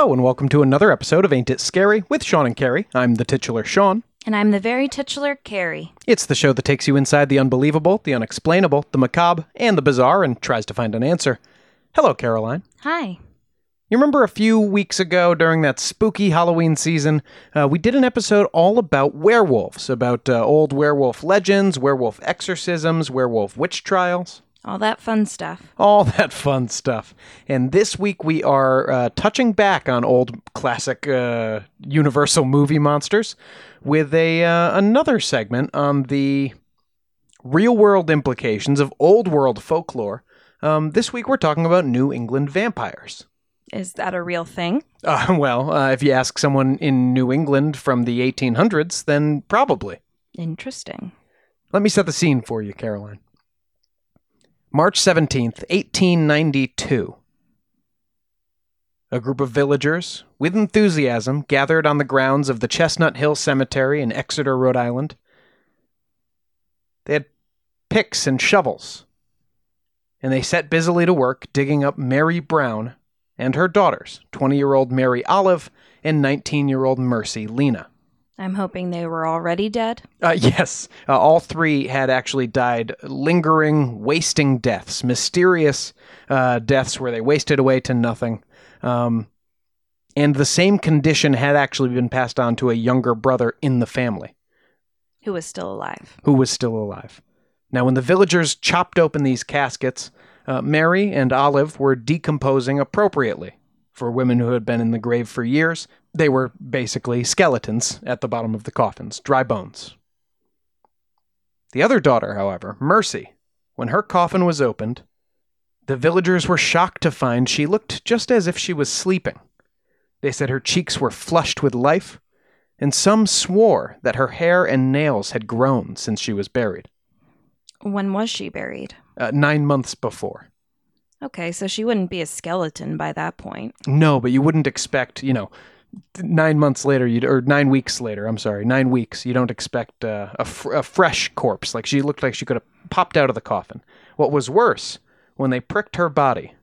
Hello, and welcome to another episode of Ain't It Scary with Sean and Carrie. I'm the titular Sean. And I'm the very titular Carrie. It's the show that takes you inside the unbelievable, the unexplainable, the macabre, and the bizarre and tries to find an answer. Hello, Caroline. Hi. You remember a few weeks ago during that spooky Halloween season, uh, we did an episode all about werewolves, about uh, old werewolf legends, werewolf exorcisms, werewolf witch trials. All that fun stuff. all that fun stuff. And this week we are uh, touching back on old classic uh, Universal movie monsters with a uh, another segment on the real world implications of old world folklore. Um, this week we're talking about New England vampires. Is that a real thing? Uh, well, uh, if you ask someone in New England from the 1800s, then probably. Interesting. Let me set the scene for you, Caroline. March 17th, 1892. A group of villagers, with enthusiasm, gathered on the grounds of the Chestnut Hill Cemetery in Exeter, Rhode Island. They had picks and shovels, and they set busily to work digging up Mary Brown and her daughters, 20 year old Mary Olive and 19 year old Mercy Lena. I'm hoping they were already dead. Uh, yes, uh, all three had actually died lingering, wasting deaths, mysterious uh, deaths where they wasted away to nothing. Um, and the same condition had actually been passed on to a younger brother in the family Who was still alive? who was still alive. Now, when the villagers chopped open these caskets, uh, Mary and Olive were decomposing appropriately. For women who had been in the grave for years, they were basically skeletons at the bottom of the coffins, dry bones. The other daughter, however, Mercy, when her coffin was opened, the villagers were shocked to find she looked just as if she was sleeping. They said her cheeks were flushed with life, and some swore that her hair and nails had grown since she was buried, When was she buried? uh, nine months before. Okay, so she wouldn't be a skeleton by that point. No, but you wouldn't expect, you know, nine months later, you or nine weeks later. I'm sorry, nine weeks. You don't expect uh, a, fr- a fresh corpse. Like she looked like she could have popped out of the coffin. What was worse, when they pricked her body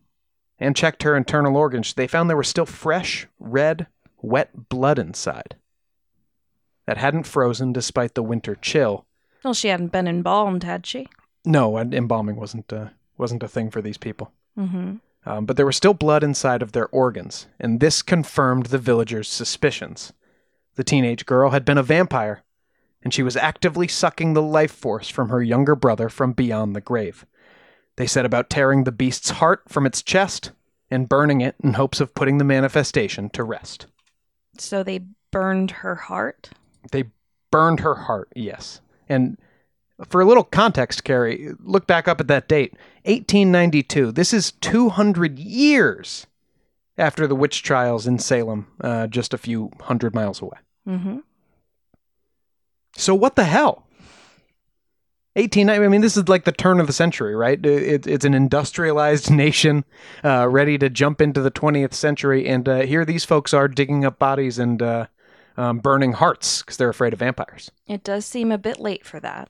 and checked her internal organs, they found there was still fresh, red, wet blood inside that hadn't frozen despite the winter chill. Well, she hadn't been embalmed, had she? No, embalming wasn't uh, wasn't a thing for these people. Mm-hmm. Um, but there was still blood inside of their organs, and this confirmed the villagers' suspicions. The teenage girl had been a vampire, and she was actively sucking the life force from her younger brother from beyond the grave. They set about tearing the beast's heart from its chest and burning it in hopes of putting the manifestation to rest. So they burned her heart? They burned her heart, yes. And for a little context, Carrie, look back up at that date 1892. This is 200 years after the witch trials in Salem, uh, just a few hundred miles away. Mm-hmm. So, what the hell? 18, I mean, this is like the turn of the century, right? It, it's an industrialized nation uh, ready to jump into the 20th century. And uh, here these folks are digging up bodies and uh, um, burning hearts because they're afraid of vampires. It does seem a bit late for that.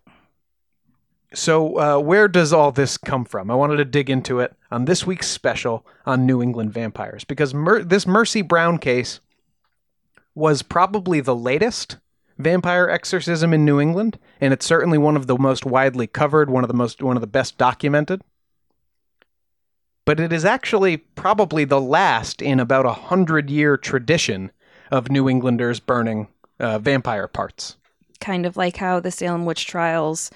So, uh, where does all this come from? I wanted to dig into it on this week's special on New England vampires because Mer- this Mercy Brown case was probably the latest vampire exorcism in New England, and it's certainly one of the most widely covered, one of the most one of the best documented. But it is actually probably the last in about a hundred year tradition of New Englanders burning uh, vampire parts. Kind of like how the Salem witch trials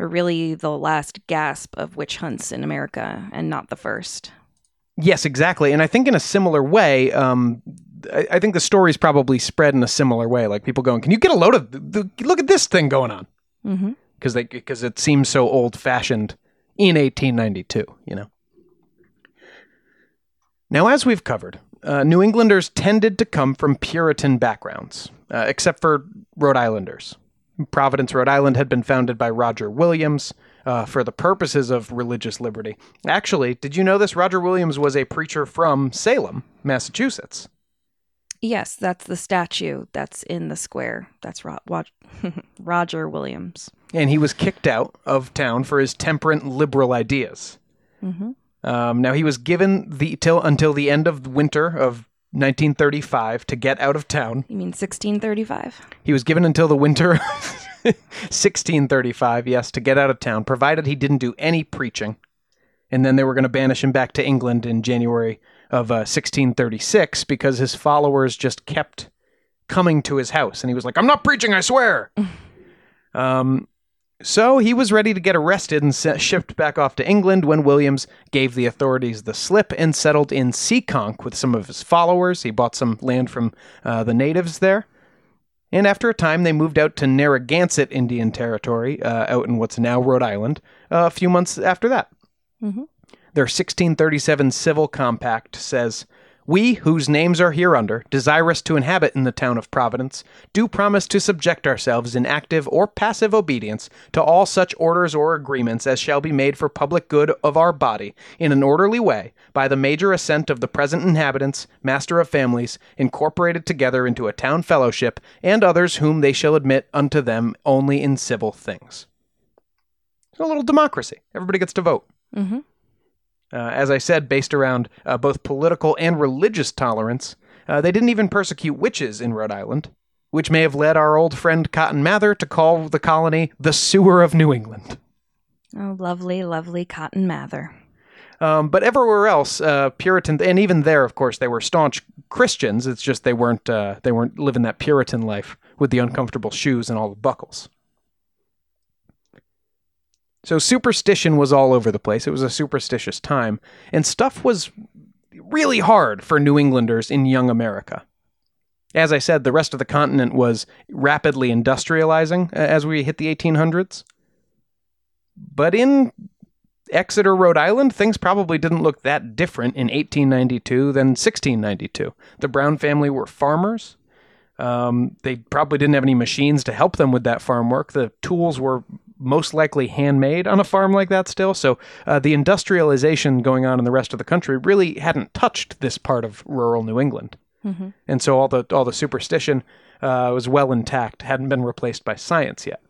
were really the last gasp of witch hunts in America and not the first. Yes, exactly. And I think in a similar way, um, I, I think the story's probably spread in a similar way. Like people going, "Can you get a load of? The, look at this thing going on," Mm-hmm. because because it seems so old fashioned in 1892. You know. Now, as we've covered, uh, New Englanders tended to come from Puritan backgrounds, uh, except for Rhode Islanders. Providence, Rhode Island had been founded by Roger Williams uh, for the purposes of religious liberty. Actually, did you know this? Roger Williams was a preacher from Salem, Massachusetts. Yes, that's the statue that's in the square. That's Ro- Roger Williams. And he was kicked out of town for his temperate liberal ideas. Mm-hmm. Um, now he was given the till until the end of winter of 1935 to get out of town. You mean 1635? He was given until the winter of 1635, yes, to get out of town, provided he didn't do any preaching. And then they were going to banish him back to England in January of uh, 1636 because his followers just kept coming to his house. And he was like, I'm not preaching, I swear. um, so he was ready to get arrested and shipped back off to England when Williams gave the authorities the slip and settled in Seekonk with some of his followers. He bought some land from uh, the natives there. And after a time, they moved out to Narragansett Indian Territory, uh, out in what's now Rhode Island, uh, a few months after that. Mhm. Their 1637 civil compact says, We, whose names are hereunder, desirous to inhabit in the town of Providence, do promise to subject ourselves in active or passive obedience to all such orders or agreements as shall be made for public good of our body, in an orderly way, by the major assent of the present inhabitants, master of families, incorporated together into a town fellowship, and others whom they shall admit unto them only in civil things. A little democracy. Everybody gets to vote. Mm-hmm. Uh, as I said, based around uh, both political and religious tolerance. Uh, they didn't even persecute witches in Rhode Island, which may have led our old friend Cotton Mather to call the colony the sewer of New England. Oh, lovely, lovely Cotton Mather. Um, but everywhere else, uh, Puritan, and even there, of course, they were staunch Christians. It's just they weren't uh, they weren't living that Puritan life with the uncomfortable shoes and all the buckles. So superstition was all over the place. It was a superstitious time, and stuff was really hard for New Englanders in young America. As I said, the rest of the continent was rapidly industrializing uh, as we hit the 1800s. But in Exeter, Rhode Island, things probably didn't look that different in 1892 than 1692. The Brown family were farmers. Um, they probably didn't have any machines to help them with that farm work. The tools were most likely handmade on a farm like that still. So uh, the industrialization going on in the rest of the country really hadn't touched this part of rural New England. Mm-hmm. And so all the all the superstition uh, was well intact, hadn't been replaced by science yet.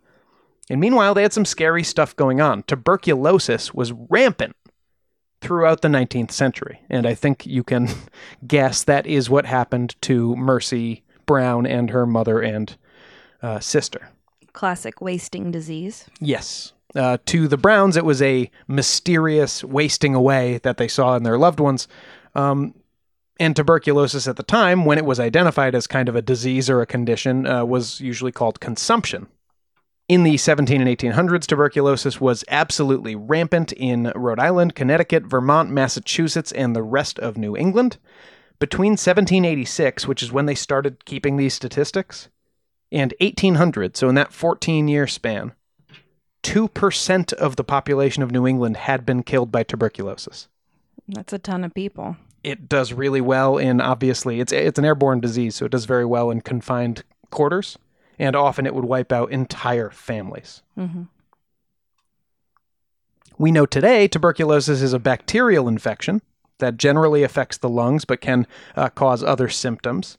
And meanwhile, they had some scary stuff going on. Tuberculosis was rampant throughout the 19th century, and I think you can guess that is what happened to Mercy Brown and her mother and uh, sister. Classic wasting disease. Yes. Uh, to the Browns, it was a mysterious wasting away that they saw in their loved ones. Um, and tuberculosis at the time, when it was identified as kind of a disease or a condition, uh, was usually called consumption. In the 17 and 1800s, tuberculosis was absolutely rampant in Rhode Island, Connecticut, Vermont, Massachusetts, and the rest of New England. Between 1786, which is when they started keeping these statistics, and 1800, so in that 14 year span, 2% of the population of New England had been killed by tuberculosis. That's a ton of people. It does really well in obviously it's it's an airborne disease, so it does very well in confined quarters, and often it would wipe out entire families. Mm-hmm. We know today tuberculosis is a bacterial infection that generally affects the lungs but can uh, cause other symptoms.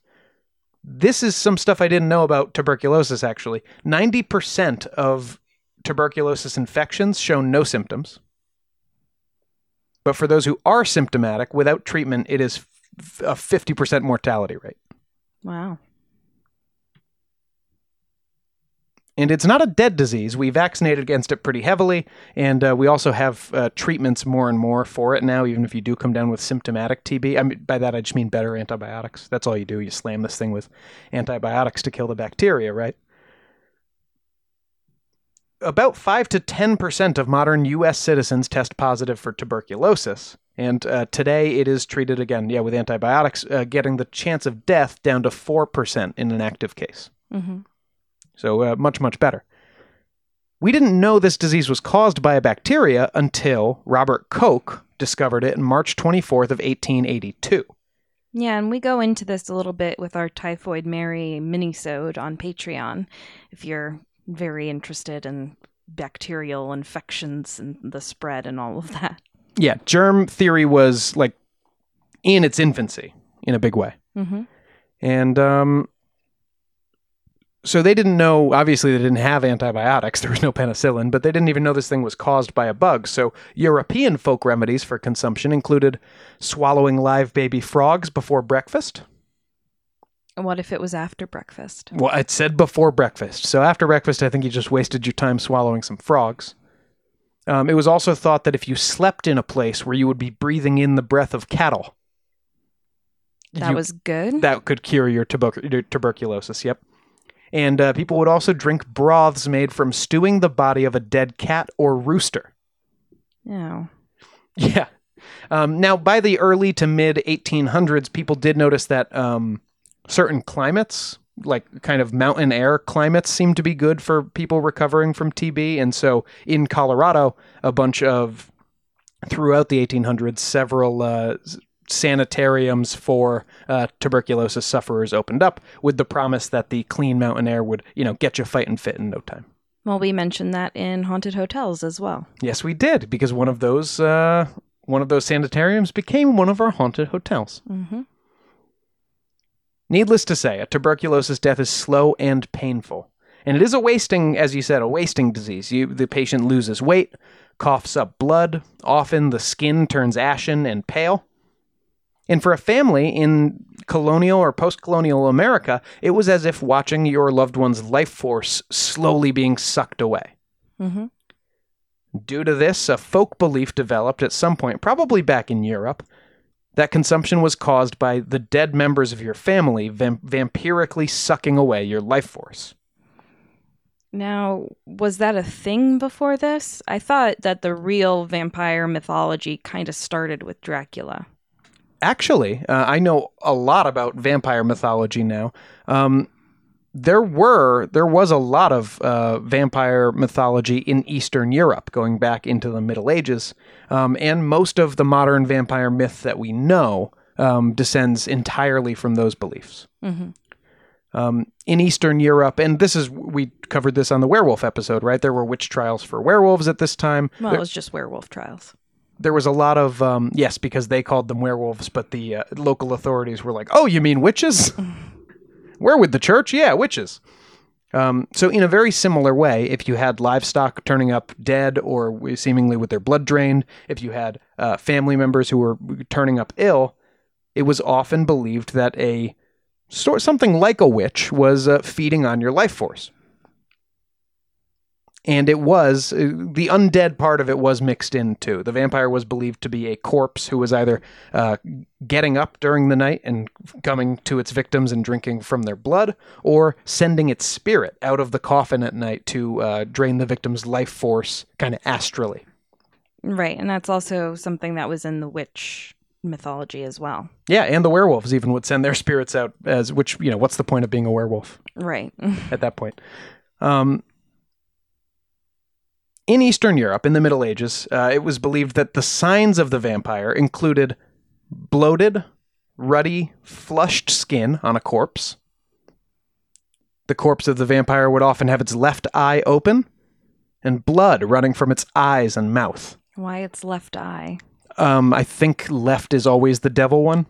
This is some stuff I didn't know about tuberculosis actually. 90% of tuberculosis infections show no symptoms. But for those who are symptomatic, without treatment, it is f- a 50% mortality rate. Wow. And it's not a dead disease. We vaccinated against it pretty heavily, and uh, we also have uh, treatments more and more for it now. Even if you do come down with symptomatic TB, I mean by that I just mean better antibiotics. That's all you do. You slam this thing with antibiotics to kill the bacteria, right? about 5 to 10% of modern U.S. citizens test positive for tuberculosis. And uh, today it is treated again, yeah, with antibiotics, uh, getting the chance of death down to 4% in an active case. Mm-hmm. So uh, much, much better. We didn't know this disease was caused by a bacteria until Robert Koch discovered it in March 24th of 1882. Yeah, and we go into this a little bit with our Typhoid Mary minisode on Patreon if you're very interested in bacterial infections and the spread and all of that. Yeah, germ theory was like in its infancy in a big way. Mm-hmm. And um, so they didn't know, obviously, they didn't have antibiotics. There was no penicillin, but they didn't even know this thing was caused by a bug. So European folk remedies for consumption included swallowing live baby frogs before breakfast. And what if it was after breakfast? Well, it said before breakfast. So after breakfast, I think you just wasted your time swallowing some frogs. Um, it was also thought that if you slept in a place where you would be breathing in the breath of cattle, That you- was good. that could cure your, tuber- your tuberculosis. Yep. And uh, people would also drink broths made from stewing the body of a dead cat or rooster. no. Yeah. Um, now, by the early to mid 1800s, people did notice that um, certain climates, like kind of mountain air climates, seemed to be good for people recovering from TB. And so in Colorado, a bunch of, throughout the 1800s, several uh, sanitariums for uh, tuberculosis sufferers opened up with the promise that the clean mountain air would, you know, get you fighting fit in no time. Well, we mentioned that in haunted hotels as well. Yes, we did because one of those uh, one of those sanitariums became one of our haunted hotels. Mm-hmm. Needless to say, a tuberculosis death is slow and painful, and it is a wasting, as you said, a wasting disease. You, the patient loses weight, coughs up blood. Often the skin turns ashen and pale. And for a family in colonial or post colonial America, it was as if watching your loved one's life force slowly being sucked away. Mm-hmm. Due to this, a folk belief developed at some point, probably back in Europe, that consumption was caused by the dead members of your family vam- vampirically sucking away your life force. Now, was that a thing before this? I thought that the real vampire mythology kind of started with Dracula. Actually, uh, I know a lot about vampire mythology now. Um, there were there was a lot of uh, vampire mythology in Eastern Europe going back into the Middle Ages, um, and most of the modern vampire myth that we know um, descends entirely from those beliefs. Mm-hmm. um, in Eastern Europe, and this is we covered this on the werewolf episode, right? There were witch trials for werewolves at this time. Well, there, it was just werewolf trials. There was a lot of um, yes, because they called them werewolves, but the uh, local authorities were like, "Oh, you mean witches? Where with the church? Yeah, witches." Um, so, in a very similar way, if you had livestock turning up dead or seemingly with their blood drained, if you had uh, family members who were turning up ill, it was often believed that a sort something like a witch was uh, feeding on your life force. And it was uh, the undead part of it was mixed in too. The vampire was believed to be a corpse who was either uh, getting up during the night and coming to its victims and drinking from their blood, or sending its spirit out of the coffin at night to uh, drain the victim's life force kind of astrally. Right, and that's also something that was in the witch mythology as well. Yeah, and the werewolves even would send their spirits out as which, you know, what's the point of being a werewolf? Right. at that point. Um, in Eastern Europe, in the Middle Ages, uh, it was believed that the signs of the vampire included bloated, ruddy, flushed skin on a corpse. The corpse of the vampire would often have its left eye open and blood running from its eyes and mouth. Why its left eye? Um, I think left is always the devil one,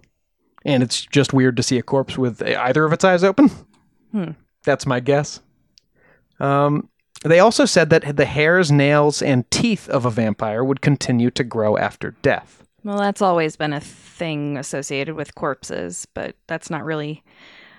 and it's just weird to see a corpse with either of its eyes open. Hmm. That's my guess. Um, they also said that the hairs, nails, and teeth of a vampire would continue to grow after death. Well, that's always been a thing associated with corpses, but that's not really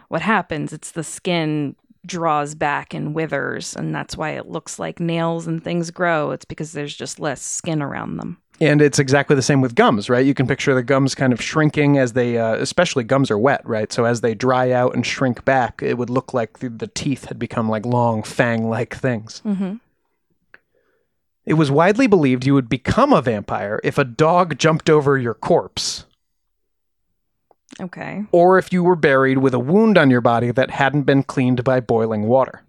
what happens. It's the skin draws back and withers, and that's why it looks like nails and things grow. It's because there's just less skin around them. And it's exactly the same with gums, right? You can picture the gums kind of shrinking as they, uh, especially gums are wet, right? So as they dry out and shrink back, it would look like the, the teeth had become like long fang like things. Mm-hmm. It was widely believed you would become a vampire if a dog jumped over your corpse, Okay. or if you were buried with a wound on your body that hadn't been cleaned by boiling water.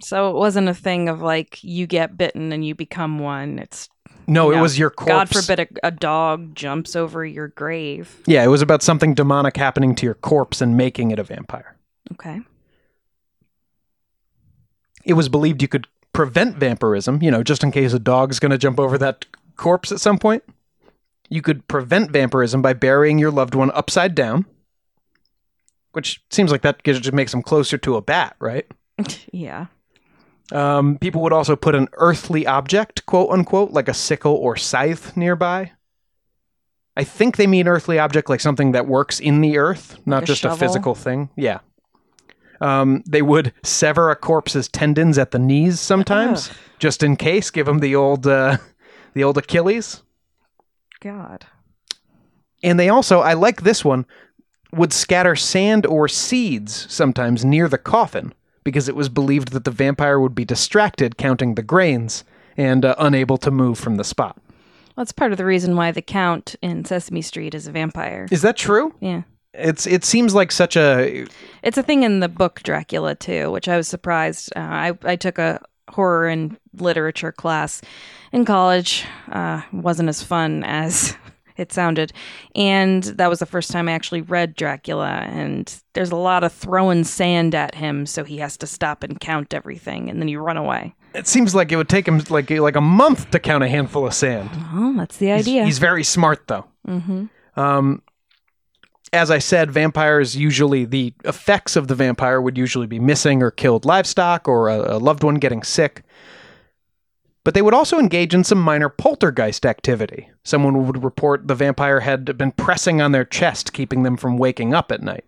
So it wasn't a thing of like you get bitten and you become one. It's No, it was your corpse. God forbid a, a dog jumps over your grave. Yeah, it was about something demonic happening to your corpse and making it a vampire. Okay. It was believed you could prevent vampirism, you know, just in case a dog's going to jump over that corpse at some point. You could prevent vampirism by burying your loved one upside down, which seems like that just makes them closer to a bat, right? yeah. Um, people would also put an earthly object, quote unquote, like a sickle or scythe nearby. I think they mean earthly object like something that works in the earth, not a just a physical thing. Yeah. Um, they would sever a corpse's tendons at the knees sometimes, just in case. Give them the old, uh, the old Achilles. God. And they also, I like this one, would scatter sand or seeds sometimes near the coffin because it was believed that the vampire would be distracted counting the grains and uh, unable to move from the spot. Well, that's part of the reason why the Count in Sesame Street is a vampire. Is that true? Yeah. It's it seems like such a It's a thing in the book Dracula too, which I was surprised. Uh, I I took a horror and literature class in college. Uh, wasn't as fun as it sounded, and that was the first time I actually read Dracula. And there's a lot of throwing sand at him, so he has to stop and count everything, and then you run away. it seems like it would take him like like a month to count a handful of sand. Oh, that's the He's- idea. He's, very smart though. mm-hmm. Um, as I said, vampires usually the effects of the vampire would usually be missing or killed livestock or a, a loved one getting sick. But they would also engage in some minor poltergeist activity. Someone would report the vampire had been pressing on their chest, keeping them from waking up at night,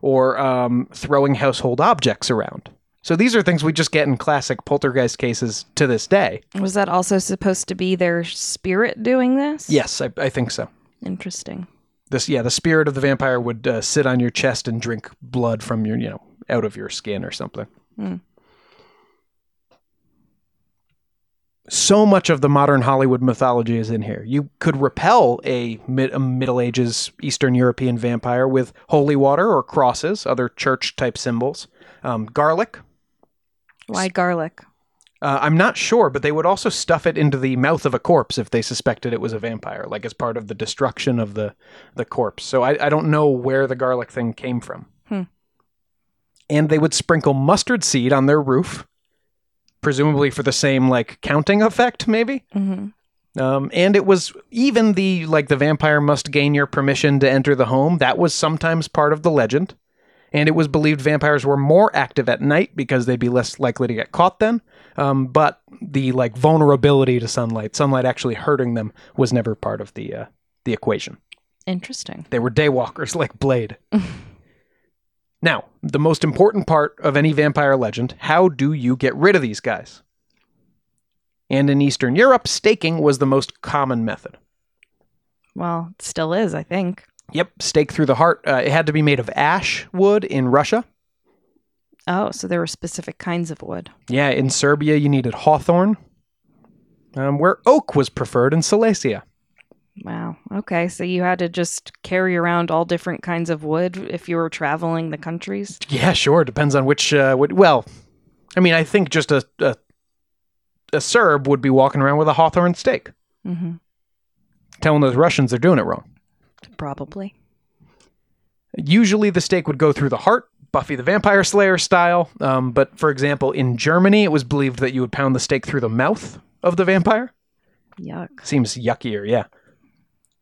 or um, throwing household objects around. So these are things we just get in classic poltergeist cases to this day. Was that also supposed to be their spirit doing this? Yes, I, I think so. Interesting. This, yeah, the spirit of the vampire would uh, sit on your chest and drink blood from your, you know, out of your skin or something. Hmm. So much of the modern Hollywood mythology is in here. You could repel a, mid- a Middle Ages Eastern European vampire with holy water or crosses, other church type symbols, um, garlic. Why garlic? Uh, I'm not sure, but they would also stuff it into the mouth of a corpse if they suspected it was a vampire, like as part of the destruction of the, the corpse. So I, I don't know where the garlic thing came from. Hmm. And they would sprinkle mustard seed on their roof, presumably for the same like counting effect, maybe. Mm-hmm. Um, and it was even the like the vampire must gain your permission to enter the home. That was sometimes part of the legend. And it was believed vampires were more active at night because they'd be less likely to get caught then. Um, but the like vulnerability to sunlight, sunlight actually hurting them, was never part of the uh, the equation. Interesting. They were daywalkers like Blade. now, the most important part of any vampire legend: how do you get rid of these guys? And in Eastern Europe, staking was the most common method. Well, it still is, I think. Yep, stake through the heart. Uh, it had to be made of ash wood in Russia. Oh, so there were specific kinds of wood. Yeah, in Serbia, you needed hawthorn, um, where oak was preferred in Silesia. Wow. Okay, so you had to just carry around all different kinds of wood if you were traveling the countries. Yeah, sure. Depends on which. Uh, what, well, I mean, I think just a, a a Serb would be walking around with a hawthorn stake, Mm-hmm. telling those Russians they're doing it wrong. Probably. Usually, the stake would go through the heart, Buffy the Vampire Slayer style. Um, but for example, in Germany, it was believed that you would pound the stake through the mouth of the vampire. Yuck. Seems yuckier, yeah.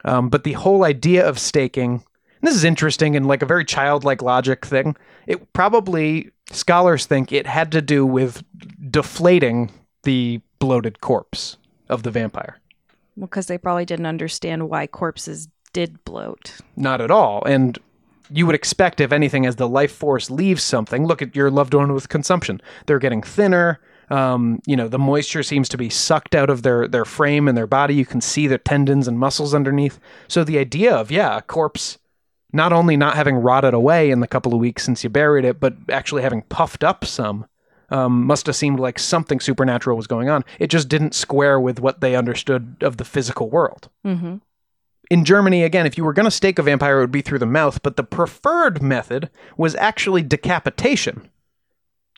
Um, but the whole idea of staking, and this is interesting and like a very childlike logic thing. It probably scholars think it had to do with deflating the bloated corpse of the vampire. Well, because they probably didn't understand why corpses did bloat. Not at all. And you would expect, if anything, as the life force leaves something, look at your loved one with consumption. They're getting thinner. Um, you know, the moisture seems to be sucked out of their, their frame and their body. You can see their tendons and muscles underneath. So the idea of, yeah, a corpse not only not having rotted away in the couple of weeks since you buried it, but actually having puffed up some um, must have seemed like something supernatural was going on. It just didn't square with what they understood of the physical world. Mm-hmm. In Germany, again, if you were going to stake a vampire, it would be through the mouth, but the preferred method was actually decapitation.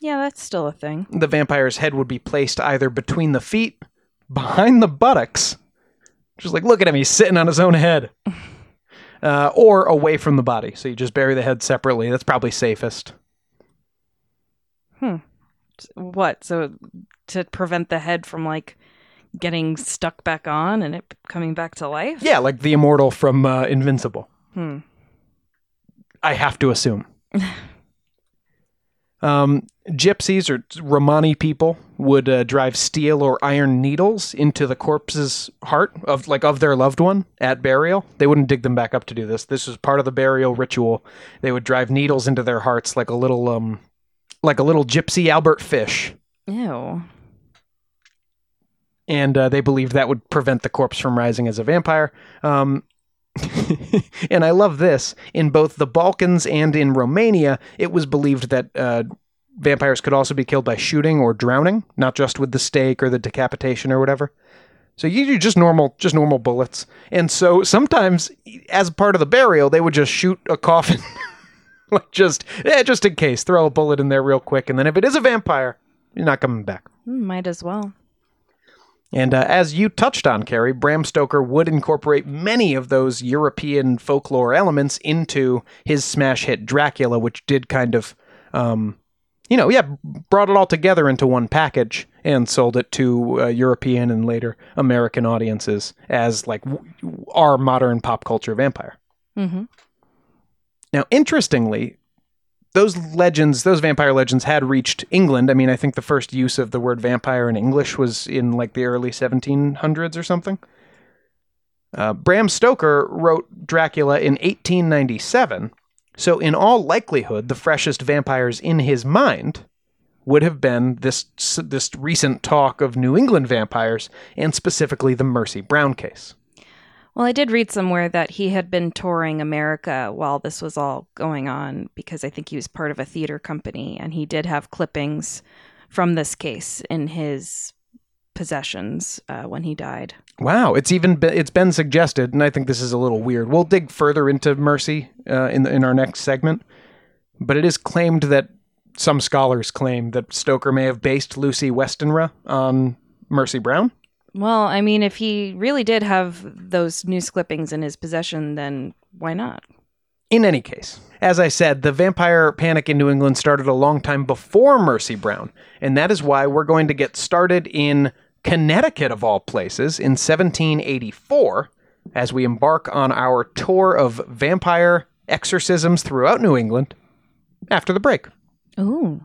Yeah, that's still a thing. The vampire's head would be placed either between the feet, behind the buttocks, just like, look at him, he's sitting on his own head, uh, or away from the body. So you just bury the head separately. That's probably safest. Hmm. What? So to prevent the head from like getting stuck back on and it coming back to life? Yeah, like the immortal from uh, Invincible. Hmm. I have to assume. um, gypsies or Romani people would uh, drive steel or iron needles into the corpse's heart of like of their loved one at burial. They wouldn't dig them back up to do this. This was part of the burial ritual. They would drive needles into their hearts like a little um like a little gypsy Albert Fish. Ew. and uh, they believed that would prevent the corpse from rising as a vampire. Um, and I love this. In both the Balkans and in Romania, it was believed that uh, vampires could also be killed by shooting or drowning, not just with the stake or the decapitation or whatever. So you do just normal, just normal bullets. And so sometimes, as part of the burial, they would just shoot a coffin, like just, eh, just in case, throw a bullet in there real quick, and then if it is a vampire, you're not coming back. Hmm, Might as well. And uh, as you touched on, Carrie, Bram Stoker would incorporate many of those European folklore elements into his smash hit Dracula, which did kind of, um, you know, yeah, brought it all together into one package and sold it to uh, European and later American audiences as like w- our modern pop culture vampire. Mm-hmm. Now, interestingly, those legends, those vampire legends had reached England. I mean, I think the first use of the word vampire in English was in like the early 1700s or something. Uh, Bram Stoker wrote Dracula in 1897, so in all likelihood, the freshest vampires in his mind would have been this this recent talk of New England vampires, and specifically the Mercy Brown case. Well, I did read somewhere that he had been touring America while this was all going on because I think he was part of a theater company and he did have clippings from this case in his possessions uh, when he died. Wow, it's even been, it's been suggested, and I think this is a little weird. We'll dig further into Mercy uh, in the, in our next segment, but it is claimed that some scholars claim that Stoker may have based Lucy Westenra on Mercy Brown. Well, I mean, if he really did have those news clippings in his possession, then why not? In any case, as I said, the vampire panic in New England started a long time before Mercy Brown, and that is why we're going to get started in Connecticut, of all places, in 1784, as we embark on our tour of vampire exorcisms throughout New England after the break. Ooh.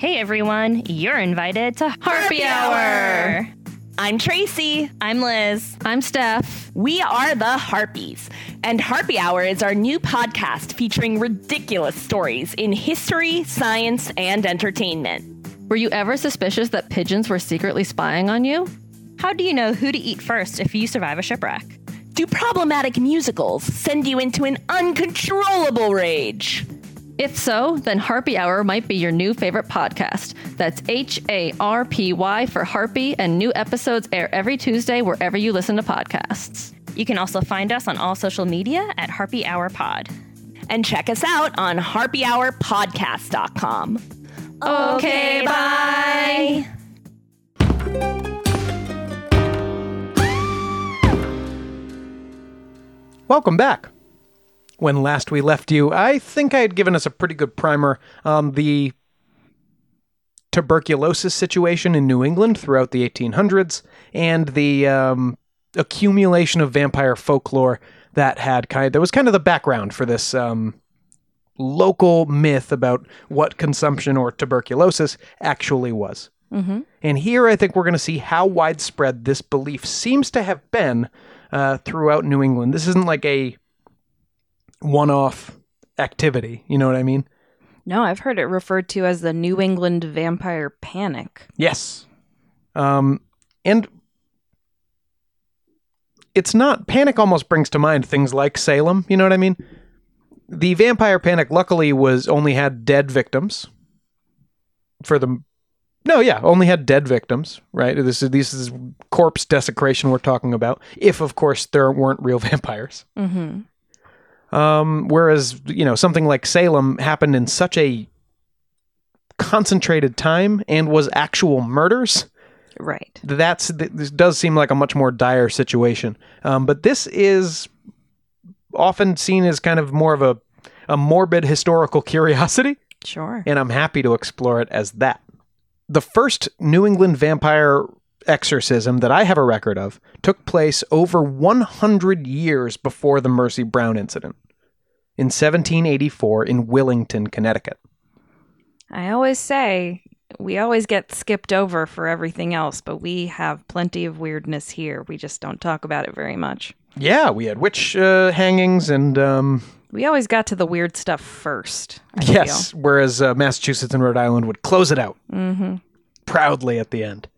Hey everyone, you're invited to Harpy Hour. I'm Tracy. I'm Liz. I'm Steph. We are the Harpies, and Harpy Hour is our new podcast featuring ridiculous stories in history, science, and entertainment. Were you ever suspicious that pigeons were secretly spying on you? How do you know who to eat first if you survive a shipwreck? Do problematic musicals send you into an uncontrollable rage? If so, then Harpy Hour might be your new favorite podcast. That's H A R P Y for Harpy, and new episodes air every Tuesday wherever you listen to podcasts. You can also find us on all social media at Harpy Hour Pod. And check us out on harpyhourpodcast.com. Okay, bye. Welcome back. When last we left you, I think I had given us a pretty good primer on the tuberculosis situation in New England throughout the 1800s and the um, accumulation of vampire folklore that had kind that was kind of the background for this um, local myth about what consumption or tuberculosis actually was. Mm-hmm. And here I think we're going to see how widespread this belief seems to have been uh, throughout New England. This isn't like a one off activity. You know what I mean? No, I've heard it referred to as the New England vampire panic. Yes. Um, and it's not panic almost brings to mind things like Salem, you know what I mean? The vampire panic luckily was only had dead victims for the No, yeah, only had dead victims, right? This is this is corpse desecration we're talking about. If of course there weren't real vampires. Mm-hmm. Um, whereas, you know, something like Salem happened in such a concentrated time and was actual murders. Right. That's this does seem like a much more dire situation. Um, but this is often seen as kind of more of a a morbid historical curiosity, Sure. and I'm happy to explore it as that. The first New England vampire exorcism that I have a record of took place over 100 years before the Mercy Brown incident in 1784 in Willington, Connecticut. I always say we always get skipped over for everything else, but we have plenty of weirdness here. We just don't talk about it very much. Yeah, we had witch uh, hangings and um, We always got to the weird stuff first. I yes, whereas uh, Massachusetts and Rhode Island would close it out Mm-hmm. proudly at the end.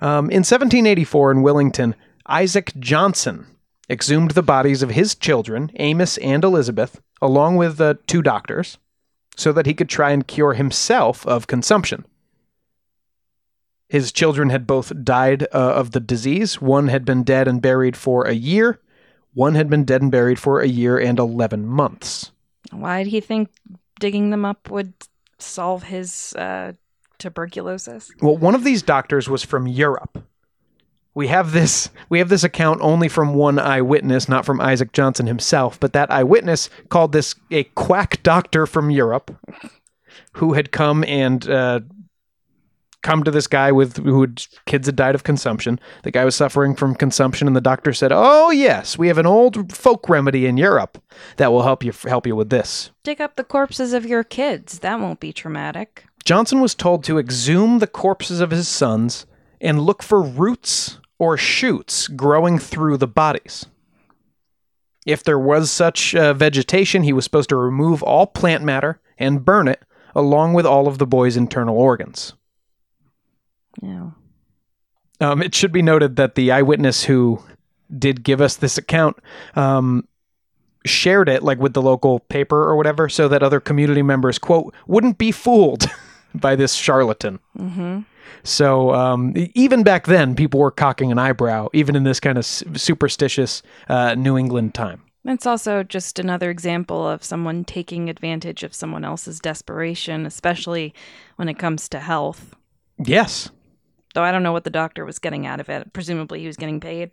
Um, in 1784 in Willington, Isaac Johnson exhumed the bodies of his children, Amos and Elizabeth, along with uh, two doctors, so that he could try and cure himself of consumption. His children had both died uh, of the disease. One had been dead and buried for a year. One had been dead and buried for a year and 11 months. Why did he think digging them up would solve his uh, tuberculosis? Well, one of these doctors was from Europe. We have this we have this account only from one eyewitness, not from Isaac Johnson himself, but that eyewitness called this a quack doctor from Europe who had come and uh, come to this guy with who had, kids had died of consumption. The guy was suffering from consumption, and the doctor said, "Oh yes, we have an old folk remedy in Europe that will help you help you with this." Dig up the corpses of your kids. That won't be traumatic. Johnson was told to exhume the corpses of his sons and look for roots or shoots growing through the bodies. If there was such uh, vegetation, he was supposed to remove all plant matter and burn it, along with all of the boy's internal organs. Yeah. Um, it should be noted that the eyewitness who did give us this account um, shared it like with the local paper or whatever, so that other community members quote wouldn't be fooled by this charlatan. Mm-hmm. So um, even back then, people were cocking an eyebrow, even in this kind of superstitious uh, New England time. It's also just another example of someone taking advantage of someone else's desperation, especially when it comes to health. Yes, Though I don't know what the doctor was getting out of it. Presumably he was getting paid.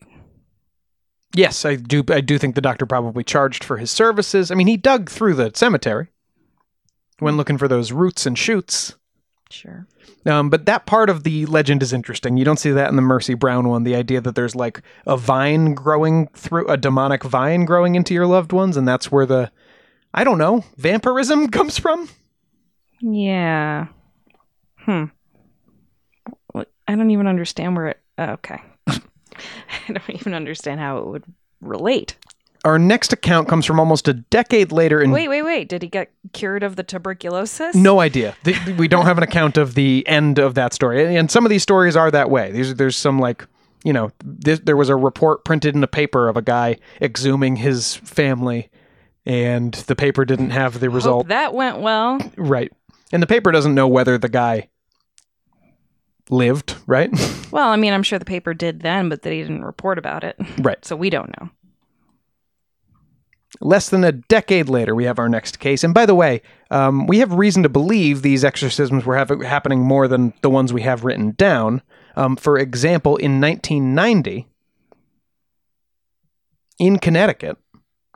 yes, I do. I do think the doctor probably charged for his services. I mean, he dug through the cemetery when looking for those roots and shoots. Sure. Um, but that part of the legend is interesting. You don't see that in the Mercy Brown one. The idea that there's like a vine growing through a demonic vine growing into your loved ones, and that's where the I don't know vampirism comes from. Yeah. Hmm. I don't even understand where it. oh, okay. I don't even understand how it would relate. Our next account comes from almost a decade later in Wait, wait, wait. Did he get cured of the tuberculosis? No idea. The- we don't have an account of the end of that story, and some of these stories are that way. These, there's some like, you know, this, there was a report printed in a paper of a guy exhuming his family, and the paper didn't have the Hope result that went well. right, and the paper doesn't know whether the guy lived right, Well, I mean, I'm sure the paper did then, but they didn't report about it. right. So we don't know. Less than a decade later, we have our next case. And by the way, um, we have reason to believe these exorcisms were hav- happening more than the ones we have written down. Um, for example, in 1990, in Connecticut,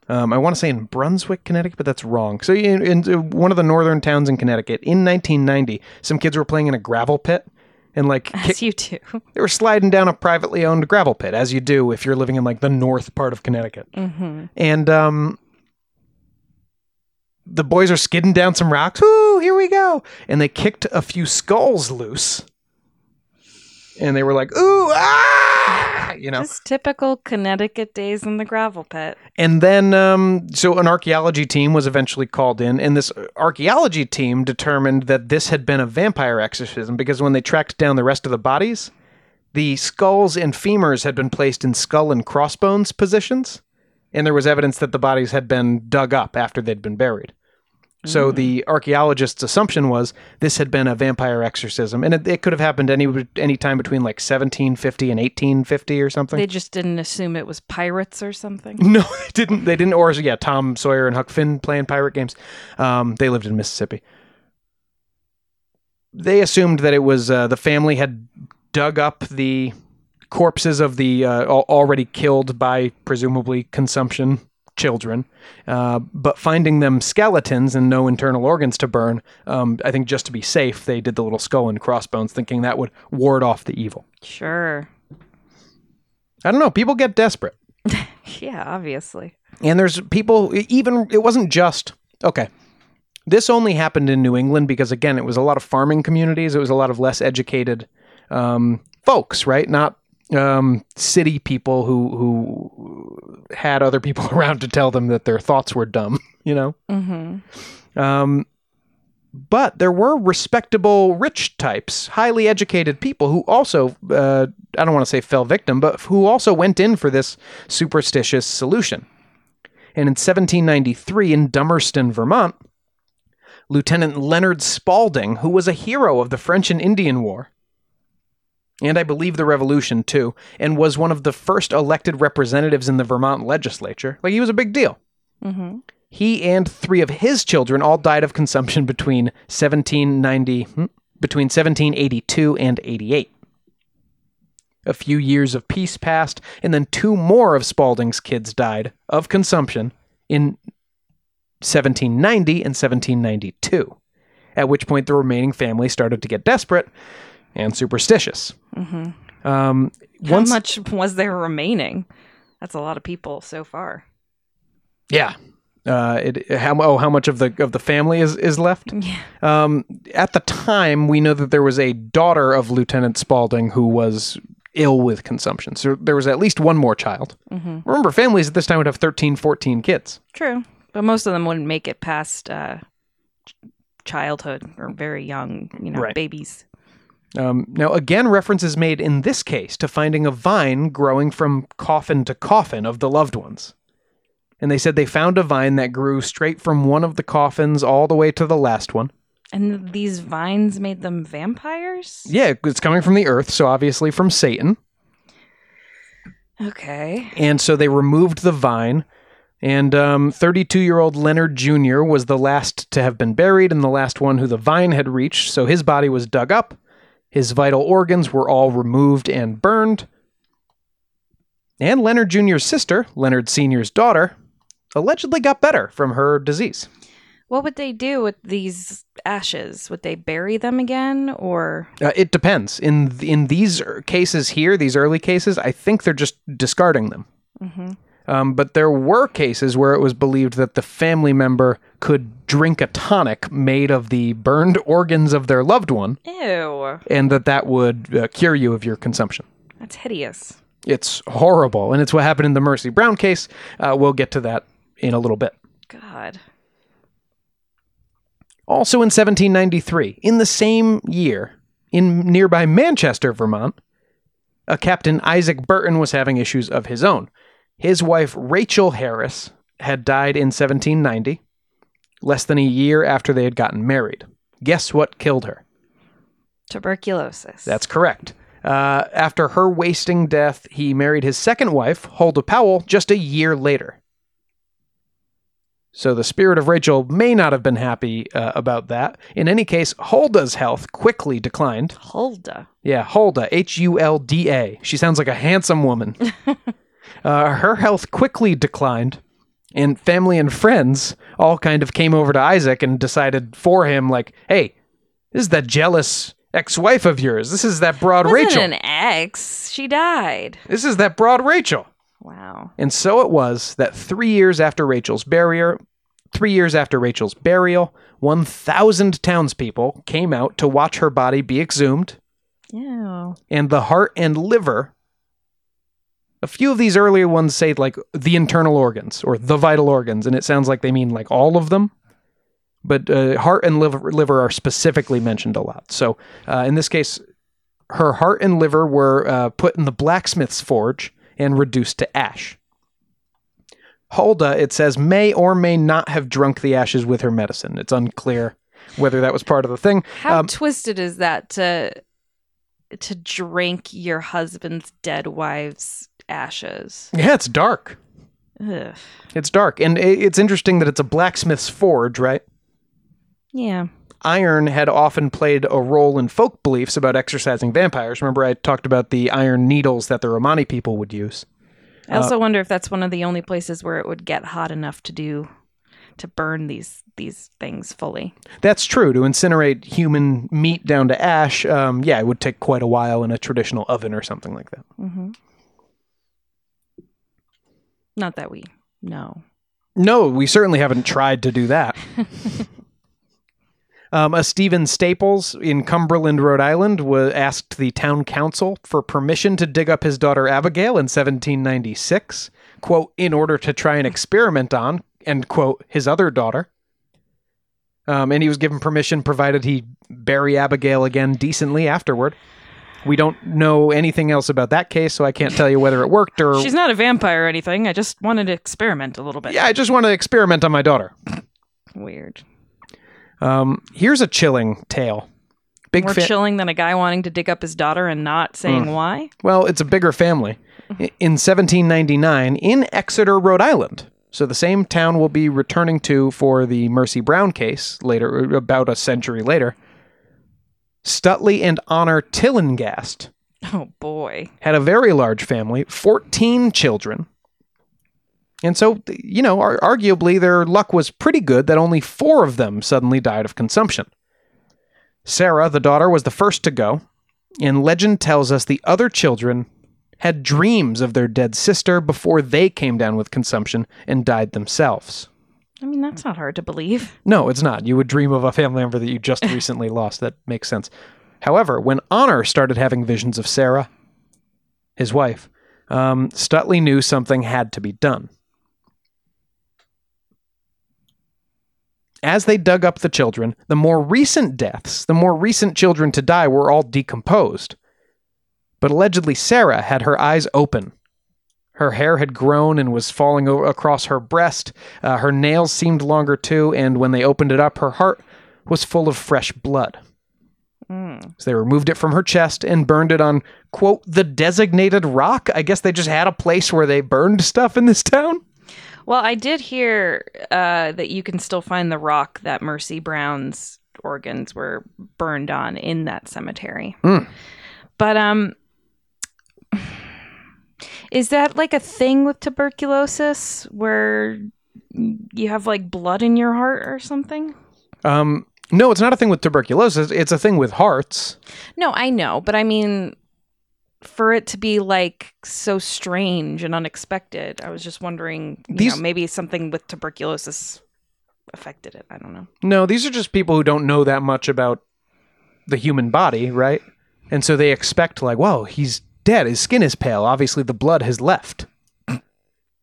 um, I want to say in Brunswick, Connecticut, but that's wrong. So, in, in uh, one of the northern towns in Connecticut, in 1990, some kids were playing in a gravel pit, and like kick- As you do. they were sliding down a privately owned gravel pit, as you do if you're living in like the north part of Connecticut. Mm-hmm. And um, the boys are skidding down some rocks. Ooh, here we go! And they kicked a few skulls loose, and they were like, "Ooh, ah!" You know. Just typical Connecticut days in the gravel pit. And then, um, so an archaeology team was eventually called in, and this archaeology team determined that this had been a vampire exorcism because when they tracked down the rest of the bodies, the skulls and femurs had been placed in skull and crossbones positions, and there was evidence that the bodies had been dug up after they'd been buried. So the archaeologist's assumption was this had been a vampire exorcism, and it, it could have happened any any time between like 1750 and 1850 or something. They just didn't assume it was pirates or something. No, they didn't. They didn't. Or yeah, Tom Sawyer and Huck Finn playing pirate games. Um, they lived in Mississippi. They assumed that it was uh, the family had dug up the corpses of the uh, already killed by presumably consumption children, uh, but finding them skeletons and no internal organs to burn. Um, I think just to be safe, they did the little skull and crossbones, thinking that would ward off the evil. Sure. I don't know. People get desperate. Yeah, obviously. And there's people, even, it wasn't just, okay. This only happened in New England because, again, it was a lot of farming communities. It was a lot of less educated um, folks, right? Not um, city people who, who had other people around to tell them that their thoughts were dumb, you know? Mm-hmm. Um, but there were respectable rich types, highly educated people who also, uh, I don't want to say fell victim, but who also went in for this superstitious solution. And in 1793 in Dummerston, Vermont, Lieutenant Leonard Spalding, who was a hero of the French and Indian War, and I believe the Revolution too, and was one of the first elected representatives in the Vermont legislature. Like, he was a big deal. Mm-hmm. He and three of his children all died of consumption between 1790 hmm, between 1782 and 88. A few years of peace passed, and then two more of Spalding's kids died of consumption in 1790 and 1792. At which point, the remaining family started to get desperate and superstitious. Mm-hmm. Um, How once, much was there remaining? That's a lot of people so far. yeah. Uh, it, how oh how much of the of the family is is left? Yeah. Um, at the time, we know that there was a daughter of Lieutenant Spalding who was ill with consumption. So there was at least one more child. Mm-hmm. Remember, families at this time would have 13, 14 kids. True. But most of them wouldn't make it past uh, childhood or very young, you know, Right. babies. Um, now, again, reference is made in this case to finding a vine growing from coffin to coffin of the loved ones. And they said they found a vine that grew straight from one of the coffins all the way to the last one. And these vines made them vampires? Yeah, it's coming from the earth, so obviously from Satan. Okay. And so they removed the vine. And 32 year old Leonard Jr. was the last to have been buried and the last one who the vine had reached. So his body was dug up. His vital organs were all removed and burned. And Leonard Jr.'s sister, Leonard Sr.'s daughter, allegedly got better from her disease. What would they do with these ashes? Would they bury them again or Uh, it depends. In in these er- cases here, these early cases, I think they're just discarding them. Mhm. Um, but there were cases where it was believed that the family member could drink a tonic made of the burned organs of their loved one, Ew. and that that would uh, cure you of your consumption. That's hideous. It's horrible, and it's what happened in the Mercy Brown case. Uh, we'll get to that in a little bit. God. Also in 1793, in the same year, in nearby Manchester, Vermont, a Captain Isaac Burton was having issues of his own. His wife, Rachel Harris, had died in 1790, less than a year after they had gotten married. Guess what killed her? Tuberculosis. That's correct. Uh, after her wasting death, he married his second wife, Huldah Powell, just a year later. So the spirit of Rachel may not have been happy uh, about that. In any case, Huldah's health quickly declined. Hulda. Yeah, Huldah, H U L D A. She sounds like a handsome woman. uh, her health quickly declined, and family and friends all kind of came over to Isaac and decided for him, like, hey, this is that jealous ex-wife of yours. This is that broad Wasn't Rachel. an ex. She died. This is that broad Rachel. Wow. And so it was that three years after Rachel's burial, three years after Rachel's burial, 1,000 townspeople came out to watch her body be exhumed, Yeah. and the heart and liver. A few of these earlier ones say like the internal organs or the vital organs, and it sounds like they mean like all of them. But uh, heart and liver, liver are specifically mentioned a lot. So uh, in this case, her heart and liver were uh, put in the blacksmith's forge and reduced to ash. Hulda, it says, may or may not have drunk the ashes with her medicine. It's unclear whether that was part of the thing. How Um, twisted is that to to drink your husband's dead wife's ashes? Yeah, it's dark. Ugh. It's dark. And it's interesting that it's a blacksmith's forge, right? Yeah. Iron had often played a role in folk beliefs about exorcising vampires. Remember, I talked about the iron needles that the Romani people would use. I also wonder if that's one of the only places where it would get hot enough to do to burn these these things fully. That's true. To incinerate human meat down to ash, um, yeah, it would take quite a while in a traditional oven or something like that. hmm Not that we know. No, we certainly haven't tried to do that. um, a Stephen Staples in Cumberland, Rhode Island, was asked the town council for permission to dig up his daughter Abigail in 1796, quote, in order to try and experiment on, end quote, his other daughter. Um, and he was given permission provided he bury Abigail again decently afterward. We don't know anything else about that case, so I can't tell you whether it worked or. She's not a vampire or anything. I just wanted to experiment a little bit. yeah, I just want to experiment on my daughter. Weird. Um, here's a chilling tale. Big More fa- chilling than a guy wanting to dig up his daughter and not saying why. Well, it's a bigger family. In 1799, in Exeter, Rhode Island. So the same town we'll be returning to for the Mercy Brown case later, about a century later. Stutley and Honor Tillinghast Oh boy. had a very large family, 14 children. And so, you know, ar- arguably their luck was pretty good that only four of them suddenly died of consumption. Sarah, the daughter, was the first to go, and legend tells us the other children had dreams of their dead sister before they came down with consumption and died themselves. I mean, that's not hard to believe. No, it's not. You would dream of a family member that you just recently lost. That makes sense. However, when Honor started having visions of Sarah, his wife, um, Stutley knew something had to be done. As they dug up the children, the more recent deaths, the more recent children to die, were all decomposed. But allegedly, Sarah had her eyes open. Her hair had grown and was falling o- across her breast. Uh, her nails seemed longer too, and when they opened it up, her heart was full of fresh blood. So they removed it from her chest and burned it on, quote, the designated rock. I guess they just had a place where they burned stuff in this town. Well, I did hear uh, that you can still find the rock that Mercy Brown's organs were burned on in that cemetery. Mm. But um, is that like a thing with tuberculosis where you have like blood in your heart or something? Um, no, it's not a thing with tuberculosis. It's a thing with hearts. No, I know, but I mean, for it to be like so strange and unexpected, I was just wondering, you These- know, maybe something with tuberculosis affected it. I don't know. No, these are just people who don't know that much about the human body, right? And so they expect, like, whoa, he's dead. His skin is pale. Obviously, the blood has left.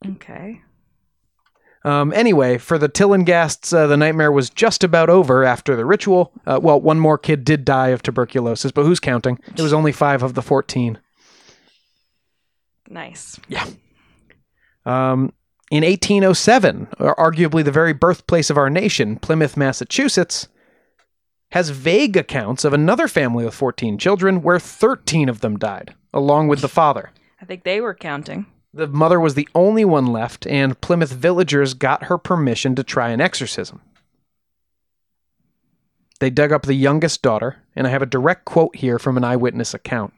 Okay. Um, anyway, for the Tillinghasts, uh, the nightmare was just about over after the ritual. Uh, well, one more kid did die of tuberculosis, but who's counting? It was only five of the 14. Nice. Yeah. Um, in 1807, arguably the very birthplace of our nation, Plymouth, Massachusetts, has vague accounts of another family with 14 children where 13 of them died, along with the father. I think they were counting. The mother was the only one left, and Plymouth villagers got her permission to try an exorcism. They dug up the youngest daughter, and I have a direct quote here from an eyewitness account.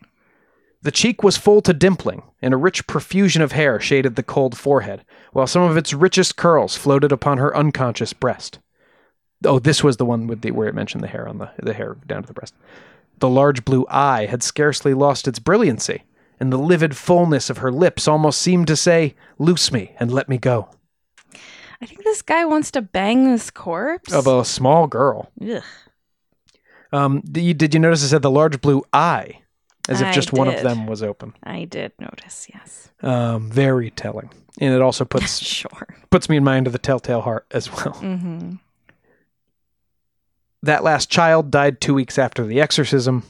The cheek was full to dimpling, and a rich profusion of hair shaded the cold forehead, while some of its richest curls floated upon her unconscious breast. Oh, this was the one with the where it mentioned the hair on the the hair down to the breast. The large blue eye had scarcely lost its brilliancy, and the livid fullness of her lips almost seemed to say, Loose me and let me go. I think this guy wants to bang this corpse. Of a small girl. Ugh. Um, did you, did you notice it said the large blue eye? As if I just one of them was open. I did notice, yes. Um, very telling. And it also puts Sure. puts me in mind of the telltale heart as well. Mm-hmm. That last child died two weeks after the exorcism.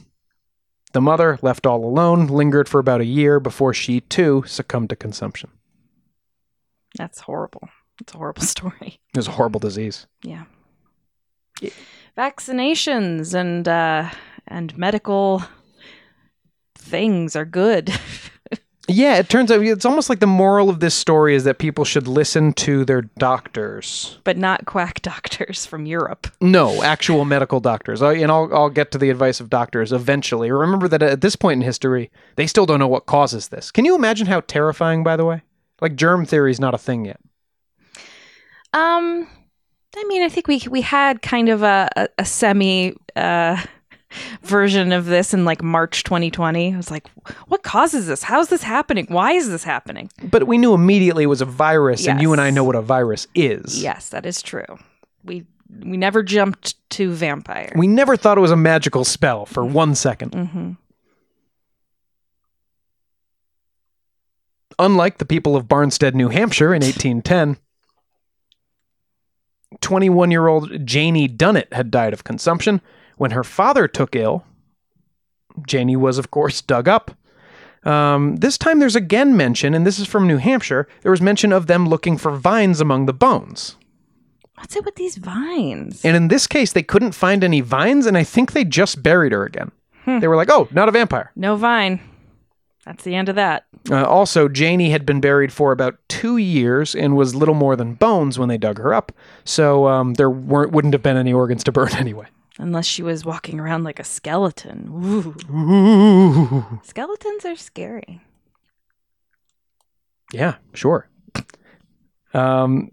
The mother, left all alone, lingered for about a year before she too succumbed to consumption. That's horrible. It's a horrible story. It was a horrible disease. Yeah. Vaccinations and uh and medical things are good. Yeah, it turns out it's almost like the moral of this story is that people should listen to their doctors. but not quack doctors from Europe. No, actual medical doctors. I, and I'll, I'll get to the advice of doctors eventually. Remember that at this point in history, they still don't know what causes this. Can you imagine how terrifying, by the way? Like germ theory is not a thing yet. Um I mean, I think we we had kind of a a, a semi uh version of this in like March 2020. I was like, what causes this? How's this happening? Why is this happening? But we knew immediately it was a virus, and you and I know what a virus is. Yes, that is true. We we never jumped to vampire. We never thought it was a magical spell for one second. Mm-hmm. Unlike the people of Barnstead, New Hampshire in 1810, 21 year old Janie Dunnett had died of consumption. When her father took ill, Janie was, of course, dug up. Um, this time there's again mention, and this is from New Hampshire, there was mention of them looking for vines among the bones. What's it with these vines? And in this case, they couldn't find any vines, and I think they just buried her again. They were like, oh, not a vampire. no vine. That's the end of that. Uh, also, Janie had been buried for about two years and was little more than bones when they dug her up, so um, there weren't wouldn't have been any organs to burn anyway. Unless she was walking around like a skeleton. Ooh. Ooh. Skeletons are scary. Yeah, sure. Um,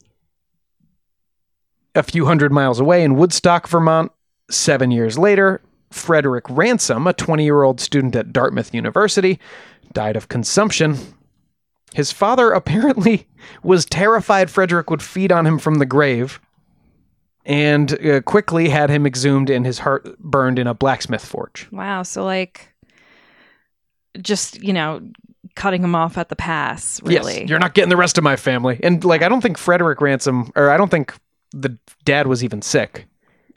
a few hundred miles away in Woodstock, Vermont, seven years later, Frederick Ransom, a 20 year old student at Dartmouth University, died of consumption. His father apparently was terrified Frederick would feed on him from the grave and uh, quickly had him exhumed and his heart burned in a blacksmith forge. Wow. So, like, just, you know, cutting him off at the pass, really. Yes, you're not getting the rest of my family. And like, I don't think Frederick Ransom, or I don't think the dad was even sick.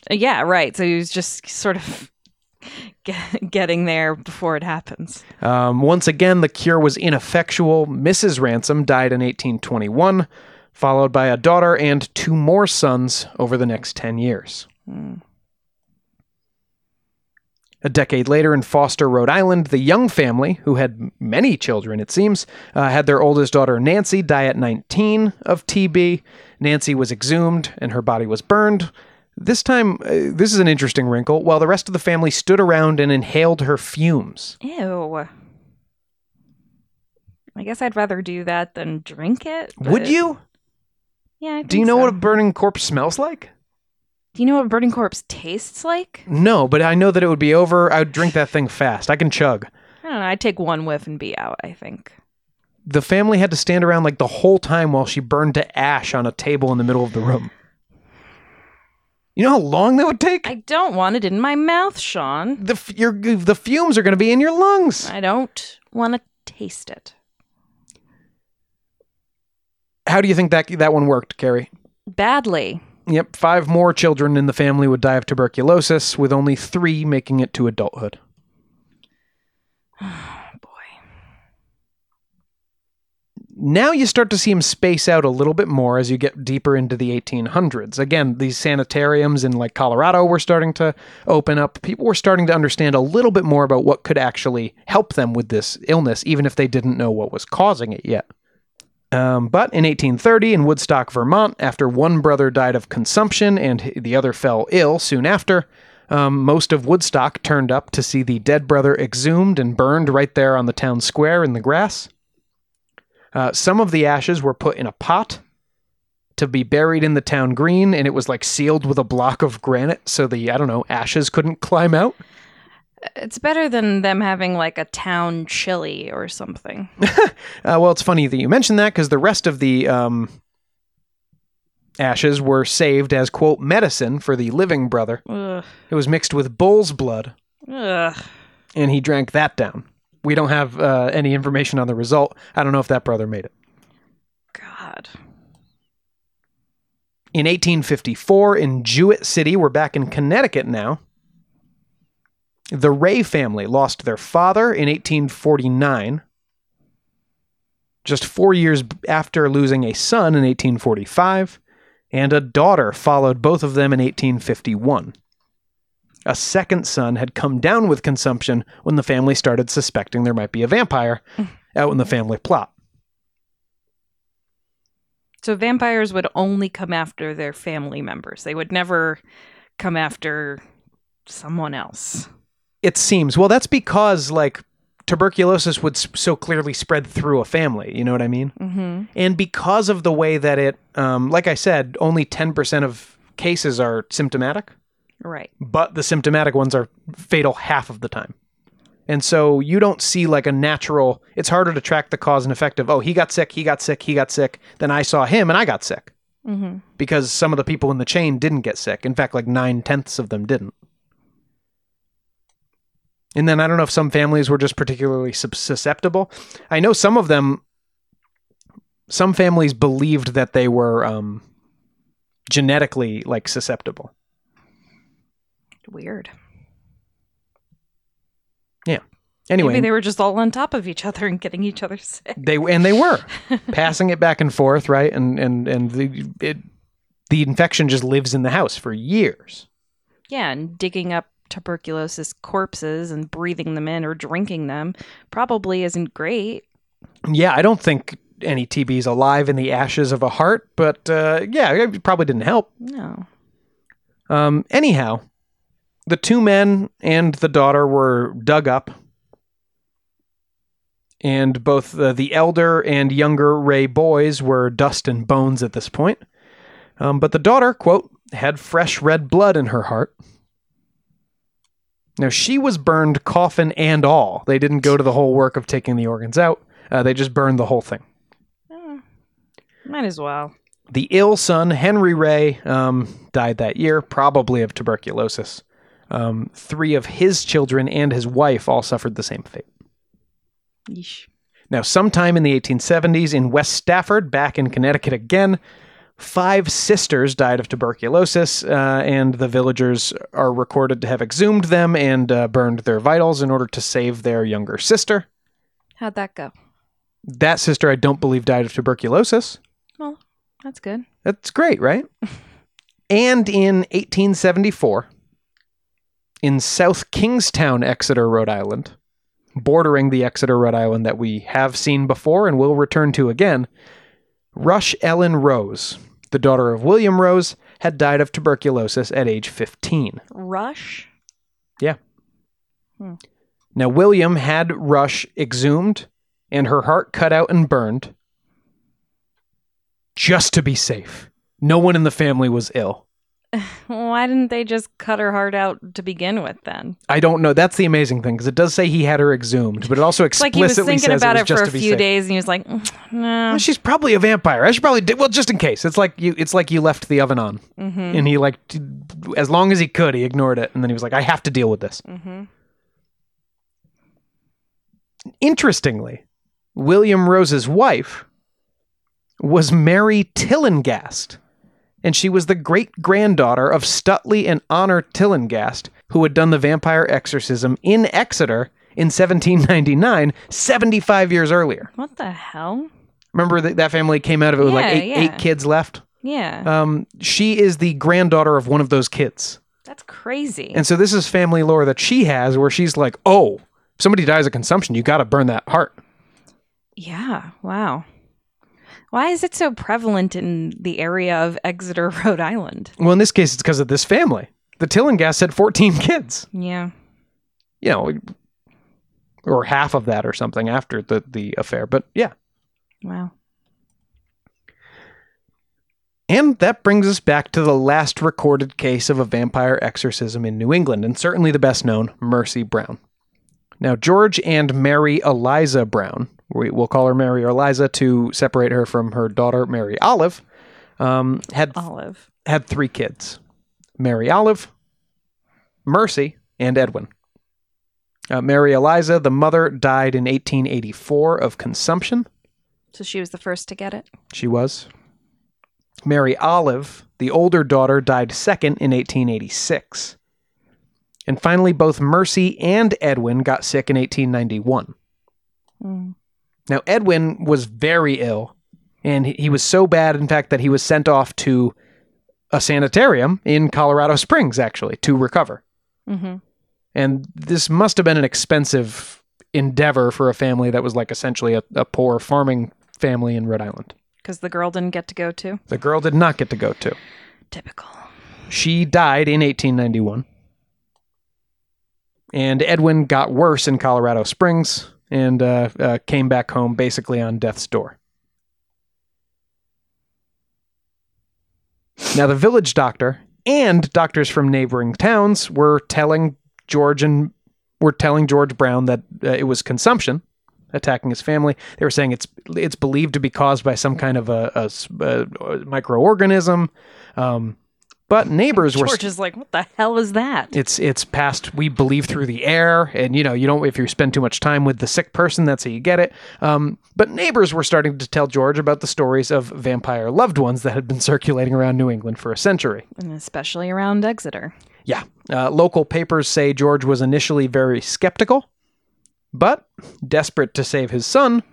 Uh, yeah, right. So he was just sort of get, getting there before it happens. Um, once again, the cure was ineffectual. Mrs. Ransom died in 1821, followed by a daughter and two more sons over the next 10 years. A decade later in Foster, Rhode Island, the Young family, who had many children, it seems, uh, had their oldest daughter, Nancy, die at 19 of TB. Nancy was exhumed and her body was burned. This time, uh, this is an interesting wrinkle. While the rest of the family stood around and inhaled her fumes. Ew. I guess I'd rather do that than drink it. Would you? Yeah. Do you know so. what a burning corpse smells like? Do you know what a burning corpse tastes like? No, but I know that it would be over. I would drink that thing fast. I can chug. I don't know. I'd take one whiff and be out, I think. The family had to stand around like the whole time while she burned to ash on a table in the middle of the room. You know how long that would take? I don't want it in my mouth, Sean. the f- your, the fumes are going to be in your lungs. I don't want to taste it. How do you think that that one worked, Carrie? Badly. Yep, five more children in the family would die of tuberculosis, with only three making it to adulthood. Boy. Now you start to see him space out a little bit more as you get deeper into the 1800s. Again, these sanitariums in like Colorado were starting to open up. People were starting to understand a little bit more about what could actually help them with this illness, even if they didn't know what was causing it yet. Um, but in 1830, in Woodstock, Vermont, after one brother died of consumption and the other fell ill soon after, um, most of Woodstock turned up to see the dead brother exhumed and burned right there on the town square in the grass. Uh, some of the ashes were put in a pot to be buried in the town green, and it was like sealed with a block of granite so the, I don't know, ashes couldn't climb out. It's better than them having like a town chili or something. Uh, well, it's funny that you mentioned that because the rest of the um, ashes were saved as, quote, medicine for the living brother. Ugh. It was mixed with bull's blood, Ugh. and he drank that down. We don't have uh, any information on the result. I don't know if that brother made it. God. In 1854, in Jewett City, we're back in Connecticut now. The Ray family lost their father in 1849. Just four years after losing a son in 1845, and a daughter followed both of them in 1851. A second son had come down with consumption when the family started suspecting there might be a vampire out in the family plot. So vampires would only come after their family members. They would never come after someone else. It seems. Well, that's because like tuberculosis would so clearly spread through a family. You know what I mean? Mm-hmm. And because of the way that it, um, like I said, only ten percent of cases are symptomatic, Right. but the symptomatic ones are fatal half of the time. And so you don't see like a natural. It's harder to track the cause and effect of oh he got sick, he got sick, he got sick. Then I saw him and I got sick Mm-hmm. because some of the people in the chain didn't get sick. In fact, like nine tenths of them didn't. And then I don't know if some families were just particularly susceptible. I know some of them, some families believed that they were um, genetically like susceptible. Weird. Yeah. Anyway, Maybe they were just all on top of each other and getting each other sick. they and they were passing it back and forth, right? And and and the it, the infection just lives in the house for years. Yeah, and digging up tuberculosis corpses and breathing them in or drinking them probably isn't great. Yeah, I don't think any TB is alive in the ashes of a heart, but uh, yeah, it probably didn't help. No. Um, anyhow, the two men and the daughter were dug up, and both uh, the elder and younger Ray boys were dust and bones at this point. Um, but the daughter, quote, had fresh red blood in her heart. Now, she was burned coffin and all. They didn't go to the whole work of taking the organs out, uh, they just burned the whole thing. Eh, might as well. The ill son, Henry Ray, um, died that year, probably of tuberculosis. Um, three of his children and his wife all suffered the same fate. Yeesh. Now, sometime in the 1870s in West Stafford, back in Connecticut again, five sisters died of tuberculosis, uh, and the villagers are recorded to have exhumed them and uh, burned their vitals in order to save their younger sister. How'd that go? That sister, I don't believe, died of tuberculosis. Well, that's good. That's great, right? and in 1874, in South Kingstown, Exeter, Rhode Island, bordering the Exeter, Rhode Island that we have seen before and will return to again, Rush Ellen Rose, the daughter of William Rose, had died of tuberculosis at age 15. Rush? Yeah. Hmm. Now, William had Rush exhumed and her heart cut out and burned just to be safe. No one in the family was ill. Why didn't they just cut her heart out to begin with then? I don't know. That's the amazing thing because it does say he had her exhumed, but it also It's like he was explicitly thinking says about it, it, for a few safe. days and he was like, "Mm, no. Well, she's probably a vampire. I should probably do, well, just in case. It's like you. It's like you left the oven on, Mm-hmm. and he like, as long as he could, he ignored it, and then he was like, I have to deal with this. Mm-hmm. Interestingly, William Rose's wife was Mary Tillinghast, and she was the great granddaughter of Stutley and Honor Tillinghast, who had done the vampire exorcism in Exeter in 1799, 75 years earlier. What the hell? Remember that that family came out of it with like eight, yeah. eight kids left? Yeah, Um, she is the granddaughter of one of those kids. that's crazy. And so this is family lore that she has where she's like, oh, if somebody dies of consumption, you got to burn that heart. yeah, wow. Why is it so prevalent in the area of Exeter, Rhode Island? Well, in this case, it's because of this family. The Tillinghast had 14 kids, Yeah. you know, or half of that or something after the, the affair. But yeah. Wow. And that brings us back to the last recorded case of a vampire exorcism in New England, and certainly the best known, Mercy Brown. Now, George and Mary Eliza Brown, we, will call her Mary Eliza to separate her from her daughter, Mary Olive, um, had, Olive. had three kids Mary Olive, Mercy, and Edwin. Uh, Mary Eliza, the mother, died in 1884 of consumption. So she was the first to get it. She was. Mary Olive, the older daughter, died second in 1886. And finally, both Mercy and Edwin got sick in 1891. Mm. Now, Edwin was very ill, and he- was so bad, in fact, that he was sent off to a sanitarium in Colorado Springs, actually, to recover. hmm And this must have been an expensive endeavor for a family that was like essentially a, a poor farming family in Rhode Island. Because the girl didn't get to go to. The girl did not get to go to. Typical. She died in 1891. And Edwin got worse in Colorado Springs and uh, uh, came back home basically on death's door. Now, the village doctor and doctors from neighboring towns were telling George and were telling George Brown that uh, it was consumption attacking his family. They were saying it's it's believed to be caused by some kind of a microorganism. Um, but neighbors were George is like, what the hell is that? it's it's passed we believe through the air and you know you don't if you spend too much time with the sick person that's how you get it um, but neighbors were starting to tell george about the stories of vampire loved ones that had been circulating around new england for a century and especially around Exeter. yeah uh, local papers say george was initially very skeptical but desperate to save his son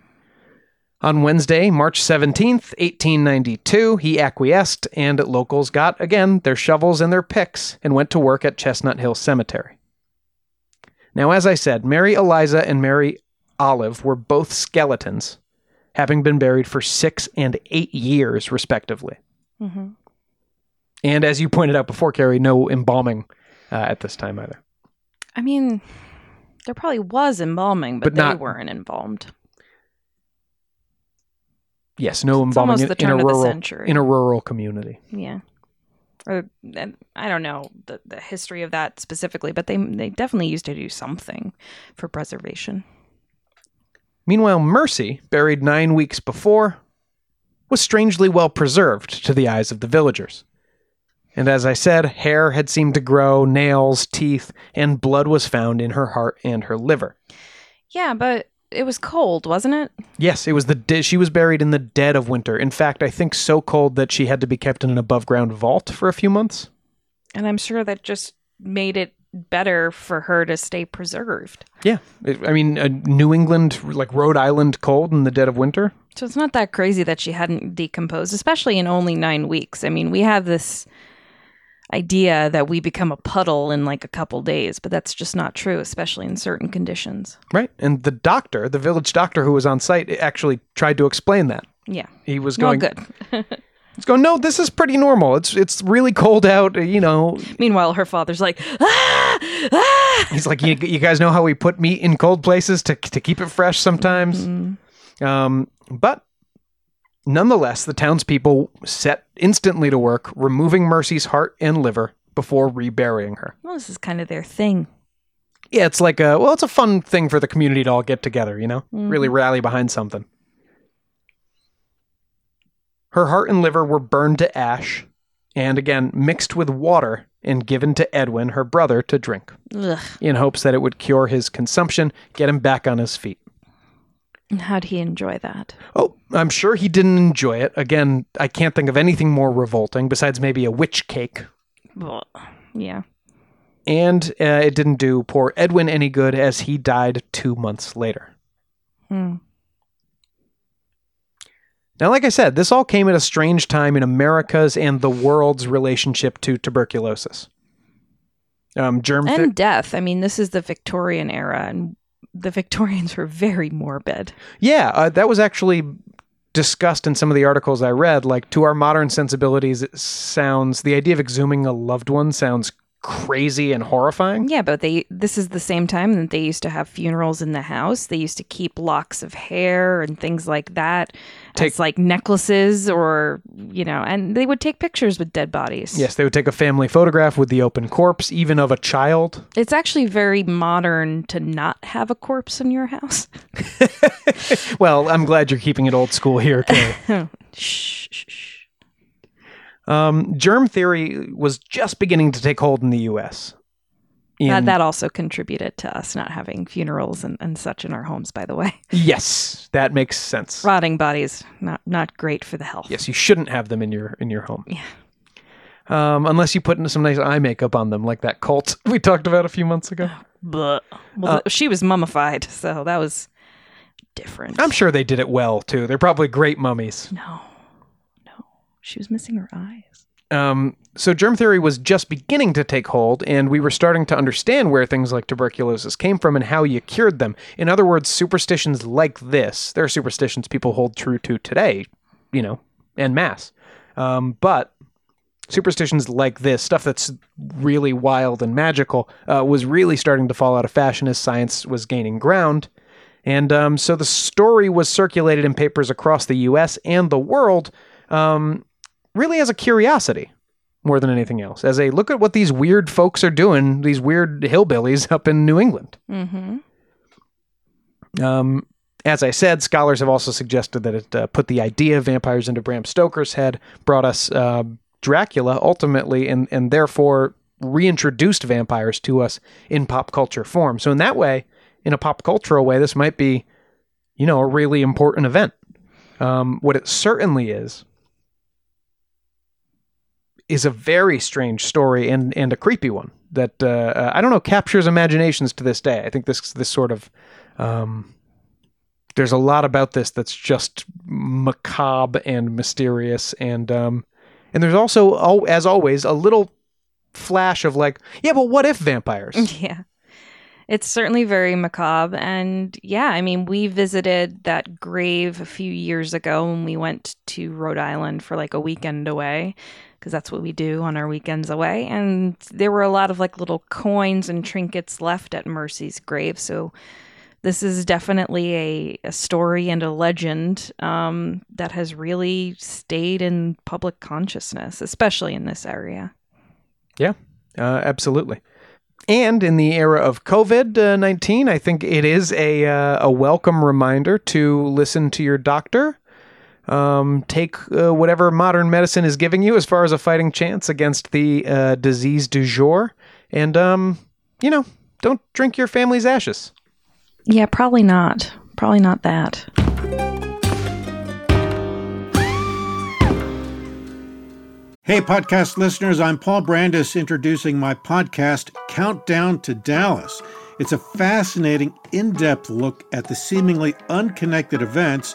on Wednesday, March 17th, 1892, he acquiesced, and locals got, again, their shovels and their picks and went to work at Chestnut Hill Cemetery. Now, as I said, Mary Eliza and Mary Olive were both skeletons, having been buried for six and eight years, respectively. hmm And as you pointed out before, Carrie, no embalming uh, at this time either. I mean, there probably was embalming, but, But they not- weren't embalmed. Yes, no It's embalming in, in a rural in a rural community. Yeah. Or I don't know the, the history of that specifically, but they they definitely used to do something for preservation. Meanwhile, Mercy, buried nine weeks before, was strangely well preserved to the eyes of the villagers. And as I said, hair had seemed to grow, nails, teeth, and blood was found in her heart and her liver. Yeah, but it was cold, wasn't it? Yes, it was the de- she was buried in the dead of winter. In fact, I think so cold that she had to be kept in an above ground vault for a few months. And I'm sure that just made it better for her to stay preserved. Yeah, It- I mean, uh, New England, like Rhode Island, cold in the dead of winter. So it's not that crazy that she hadn't decomposed, especially in only nine weeks. I mean, we have this idea that we become a puddle in like a couple days, but that's just not true, especially in certain conditions. Right. And the doctor, the village doctor who was on site, actually tried to explain that. Yeah. He was Well, going, good. He's going, no, this is pretty normal. It's it's really cold out. You know, Meanwhile, her father's like, ah, ah. he's like, you, you guys know how we put meat in cold places to to keep it fresh sometimes. Um, but nonetheless, the townspeople set instantly to work removing Mercy's heart and liver before reburying her. Well, this is kind of their thing. Yeah, it's like a well, it's a fun thing for the community to all get together. You know, mm-hmm. really rally behind something. Her heart and liver were burned to ash, and again mixed with water and given to Edwin, her brother, to drink, Ugh. in hopes that it would cure his consumption, get him back on his feet. How'd he enjoy that? Oh, I'm sure he didn't enjoy it. Again, I can't think of anything more revolting besides maybe a witch cake. Well, yeah. And uh, it didn't do poor Edwin any good as he died two months later. Hmm. Now, like I said, this all came at a strange time in America's and the world's relationship to tuberculosis. Um, germ And death. I mean, this is the Victorian era, and the Victorians were very morbid. yeah, uh, that was actually discussed in some of the articles I read. Like, to our modern sensibilities, it sounds the idea of exhuming a loved one sounds crazy and horrifying. Yeah, but they this is the same time that they used to have funerals in the house. They used to keep locks of hair and things like that Take- as like necklaces or you know, and they would take pictures with dead bodies. Yes, they would take a family photograph with the open corpse, even of a child. It's actually very modern to not have a corpse in your house. Well, I'm glad you're keeping it old school here, Kay. shh, shh, shh. um, germ theory was just beginning to take hold in the U.S. That, In- that also contributed to us not having funerals and, and such in our homes, by the way. yes, that makes sense. Rotting bodies, not not great for the health. Yes, you shouldn't have them in your in your home. Yeah. Um, unless you put in some nice eye makeup on them, like that cult we talked about a few months ago. But well, th- she was mummified, so that was different. I'm sure they did it well too. They're probably great mummies. No, no, she was missing her eyes. Um, so germ theory was just beginning to take hold, and we were starting to understand where things like tuberculosis came from and how you cured them. In other words, superstitions like this, there are superstitions people hold true to today, you know, en masse. Um, but superstitions like this, stuff that's really wild and magical, uh, was really starting to fall out of fashion as science was gaining ground. And um, so the story was circulated in papers across the US and the world um, really as a curiosity more than anything else. As a look at what these weird folks are doing, these weird hillbillies up in New England. Mm-hmm. Um, as I said, scholars have also suggested that it uh, put the idea of vampires into Bram Stoker's head, brought us uh, Dracula ultimately, and, and therefore reintroduced vampires to us in pop culture form. So, in that way, in a pop cultural way, this might be, you know, a really important event. Um, what it certainly is, is a very strange story and, and a creepy one that, uh, uh, I don't know, captures imaginations to this day. I think this, this sort of. Um, there's a lot about this that's just macabre and mysterious and um and there's also oh, as always a little flash of like yeah but what if vampires Yeah. It's certainly very macabre. And yeah, I mean, we visited that grave a few years ago when we went to Rhode Island for like a weekend away, because that's what we do on our weekends away. And there were a lot of like little coins and trinkets left at Mercy's grave. So this is definitely a, a story and a legend um, that has really stayed in public consciousness, especially in this area. yeah uh, absolutely and in the era of COVID 19, I think it is a, uh, a welcome reminder to listen to your doctor. Um, take uh, whatever modern medicine is giving you as far as a fighting chance against the uh, disease du jour. And, um, you know, don't drink your family's ashes. Yeah, probably not. Probably not that. Hey, podcast listeners, I'm Paul Brandus introducing my podcast, Countdown to Dallas. It's a fascinating, in depth look at the seemingly unconnected events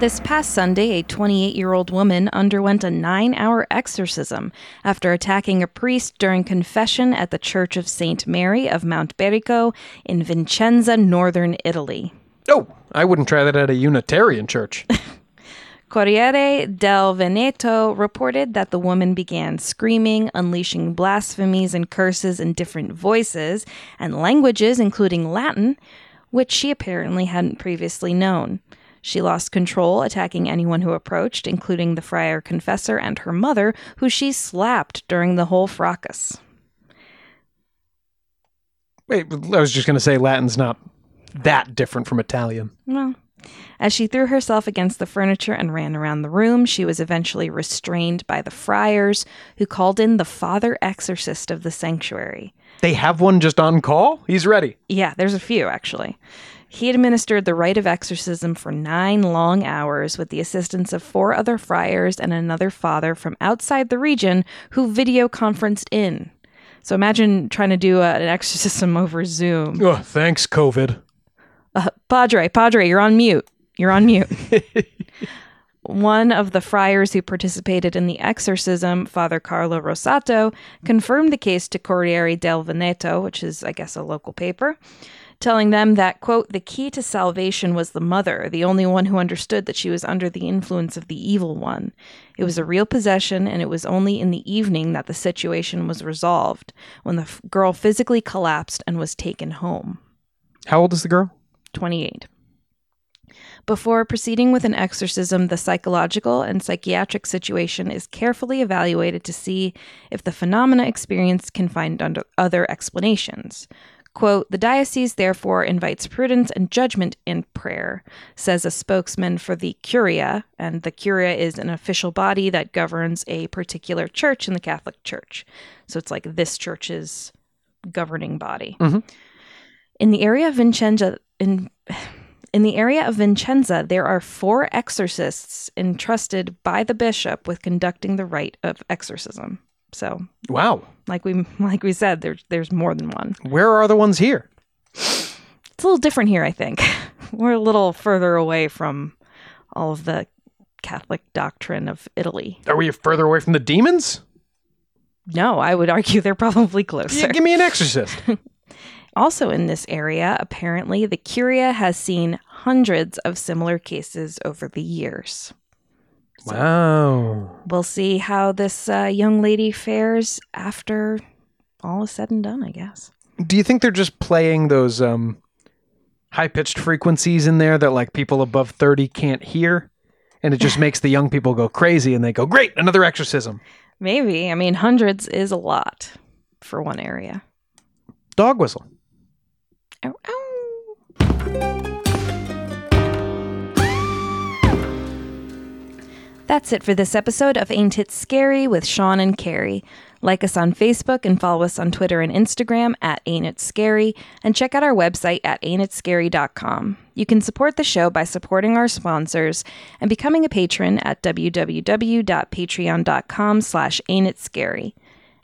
This past Sunday, a 28 year old woman underwent a nine hour exorcism after attacking a priest during confession at the Church of St. Mary of Mount Berico in Vicenza, northern Italy. Oh, I wouldn't try that at a Unitarian church. Corriere del Veneto reported that the woman began screaming, unleashing blasphemies and curses in different voices and languages, including Latin, which she apparently hadn't previously known. She lost control, attacking anyone who approached, including the friar confessor and her mother, who she slapped during the whole fracas. Wait, I was just going to say Latin's not that different from Italian. Well, as she threw herself against the furniture and ran around the room, she was eventually restrained by the friars, who called in the father exorcist of the sanctuary. They have one just on call? He's ready. Yeah, there's a few actually. He administered the rite of exorcism for nine long hours with the assistance of four other friars and another father from outside the region who video conferenced in. So imagine trying to do a, an exorcism over Zoom. Oh, thanks, COVID. Uh, Padre, Padre, you're on mute. You're on mute. One of the friars who participated in the exorcism, Father Carlo Rosato, confirmed the case to Corriere del Veneto, which is, I guess, a local paper, telling them that, quote, the key to salvation was the mother, the only one who understood that she was under the influence of the evil one. It was a real possession, and it was only in the evening that the situation was resolved, when the f- girl physically collapsed and was taken home. How old is the girl? 28. Before proceeding with an exorcism, the psychological and psychiatric situation is carefully evaluated to see if the phenomena experienced can find under other explanations. Quote, the diocese therefore invites prudence and judgment in prayer, says a spokesman for the Curia, and the Curia is an official body that governs a particular church in the Catholic Church. So it's like this church's governing body. Mm-hmm. In the area of Vicenza, in in the area of Vicenza, there are four exorcists entrusted by the bishop with conducting the rite of exorcism. So, Wow. like we like we said, there's there's more than one. Where are the ones here? It's a little different here, I think. We're a little further away from all of the Catholic doctrine of Italy. Are we further away from the demons? No, I would argue they're probably closer. Yeah, give me an exorcist. Also, in this area, apparently, the Curia has seen hundreds of similar cases over the years. Wow. We'll see how this uh, young lady fares after all is said and done, I guess. Do you think they're just playing those um high pitched frequencies in there that like people above 30 can't hear? And it just makes the young people go crazy and they go, Great, another exorcism. Maybe. I mean, hundreds is a lot for one area. Dog whistle. Ow, ow. That's it for this episode of Ain't It Scary with Sean and Carrie. Like us on Facebook and follow us on Twitter and Instagram at Ain't It Scary, and check out our website at ain'titscary.com. You can support the show by supporting our sponsors and becoming a patron at www.patreon.com slash ain'titscary.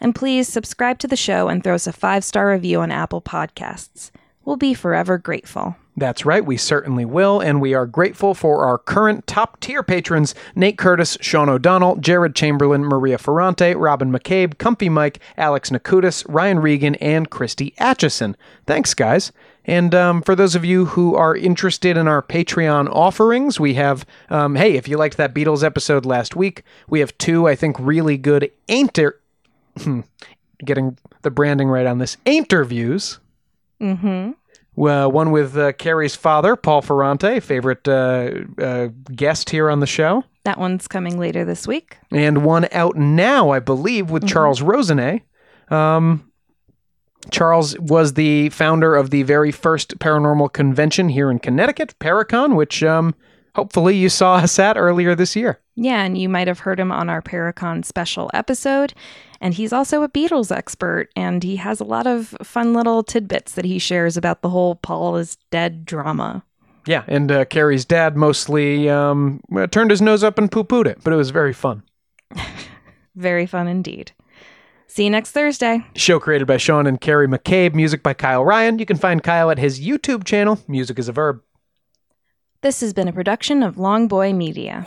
And please subscribe to the show and throw us a five-star review on Apple Podcasts. We'll be forever grateful. That's right, we certainly will, and we are grateful for our current top tier patrons Nate Curtis, Sean O'Donnell, Jared Chamberlain, Maria Ferrante, Robin McCabe, Comfy Mike, Alex Nakutis, Ryan Regan, and Christy Atchison. Thanks, guys. And um, for those of you who are interested in our Patreon offerings, we have, um, hey, if you liked that Beatles episode last week, we have two, I think, really good ainter. getting the branding right on this interviews. Mm-hmm. Well, one with uh, Carrie's father, Paul Ferrante, favorite uh, uh, guest here on the show, That one's coming later this week. and one out now, I believe, with Charles Rosenet. Um, Charles was the founder of the very first paranormal convention here in Connecticut, Paracon, which um, hopefully you saw us at earlier this year. Yeah, and you might have heard him on our Paracon special episode. And he's also a Beatles expert, and he has a lot of fun little tidbits that he shares about the whole Paul is dead drama. Yeah, and uh, Carrie's dad mostly um, uh, turned his nose up and poo pooed it, but it was very fun. Very fun indeed. See you next Thursday. Show created by Sean and Carrie McCabe, music by Kyle Ryan. You can find Kyle at his YouTube channel, Music is a Verb. This has been a production of Longboy Media.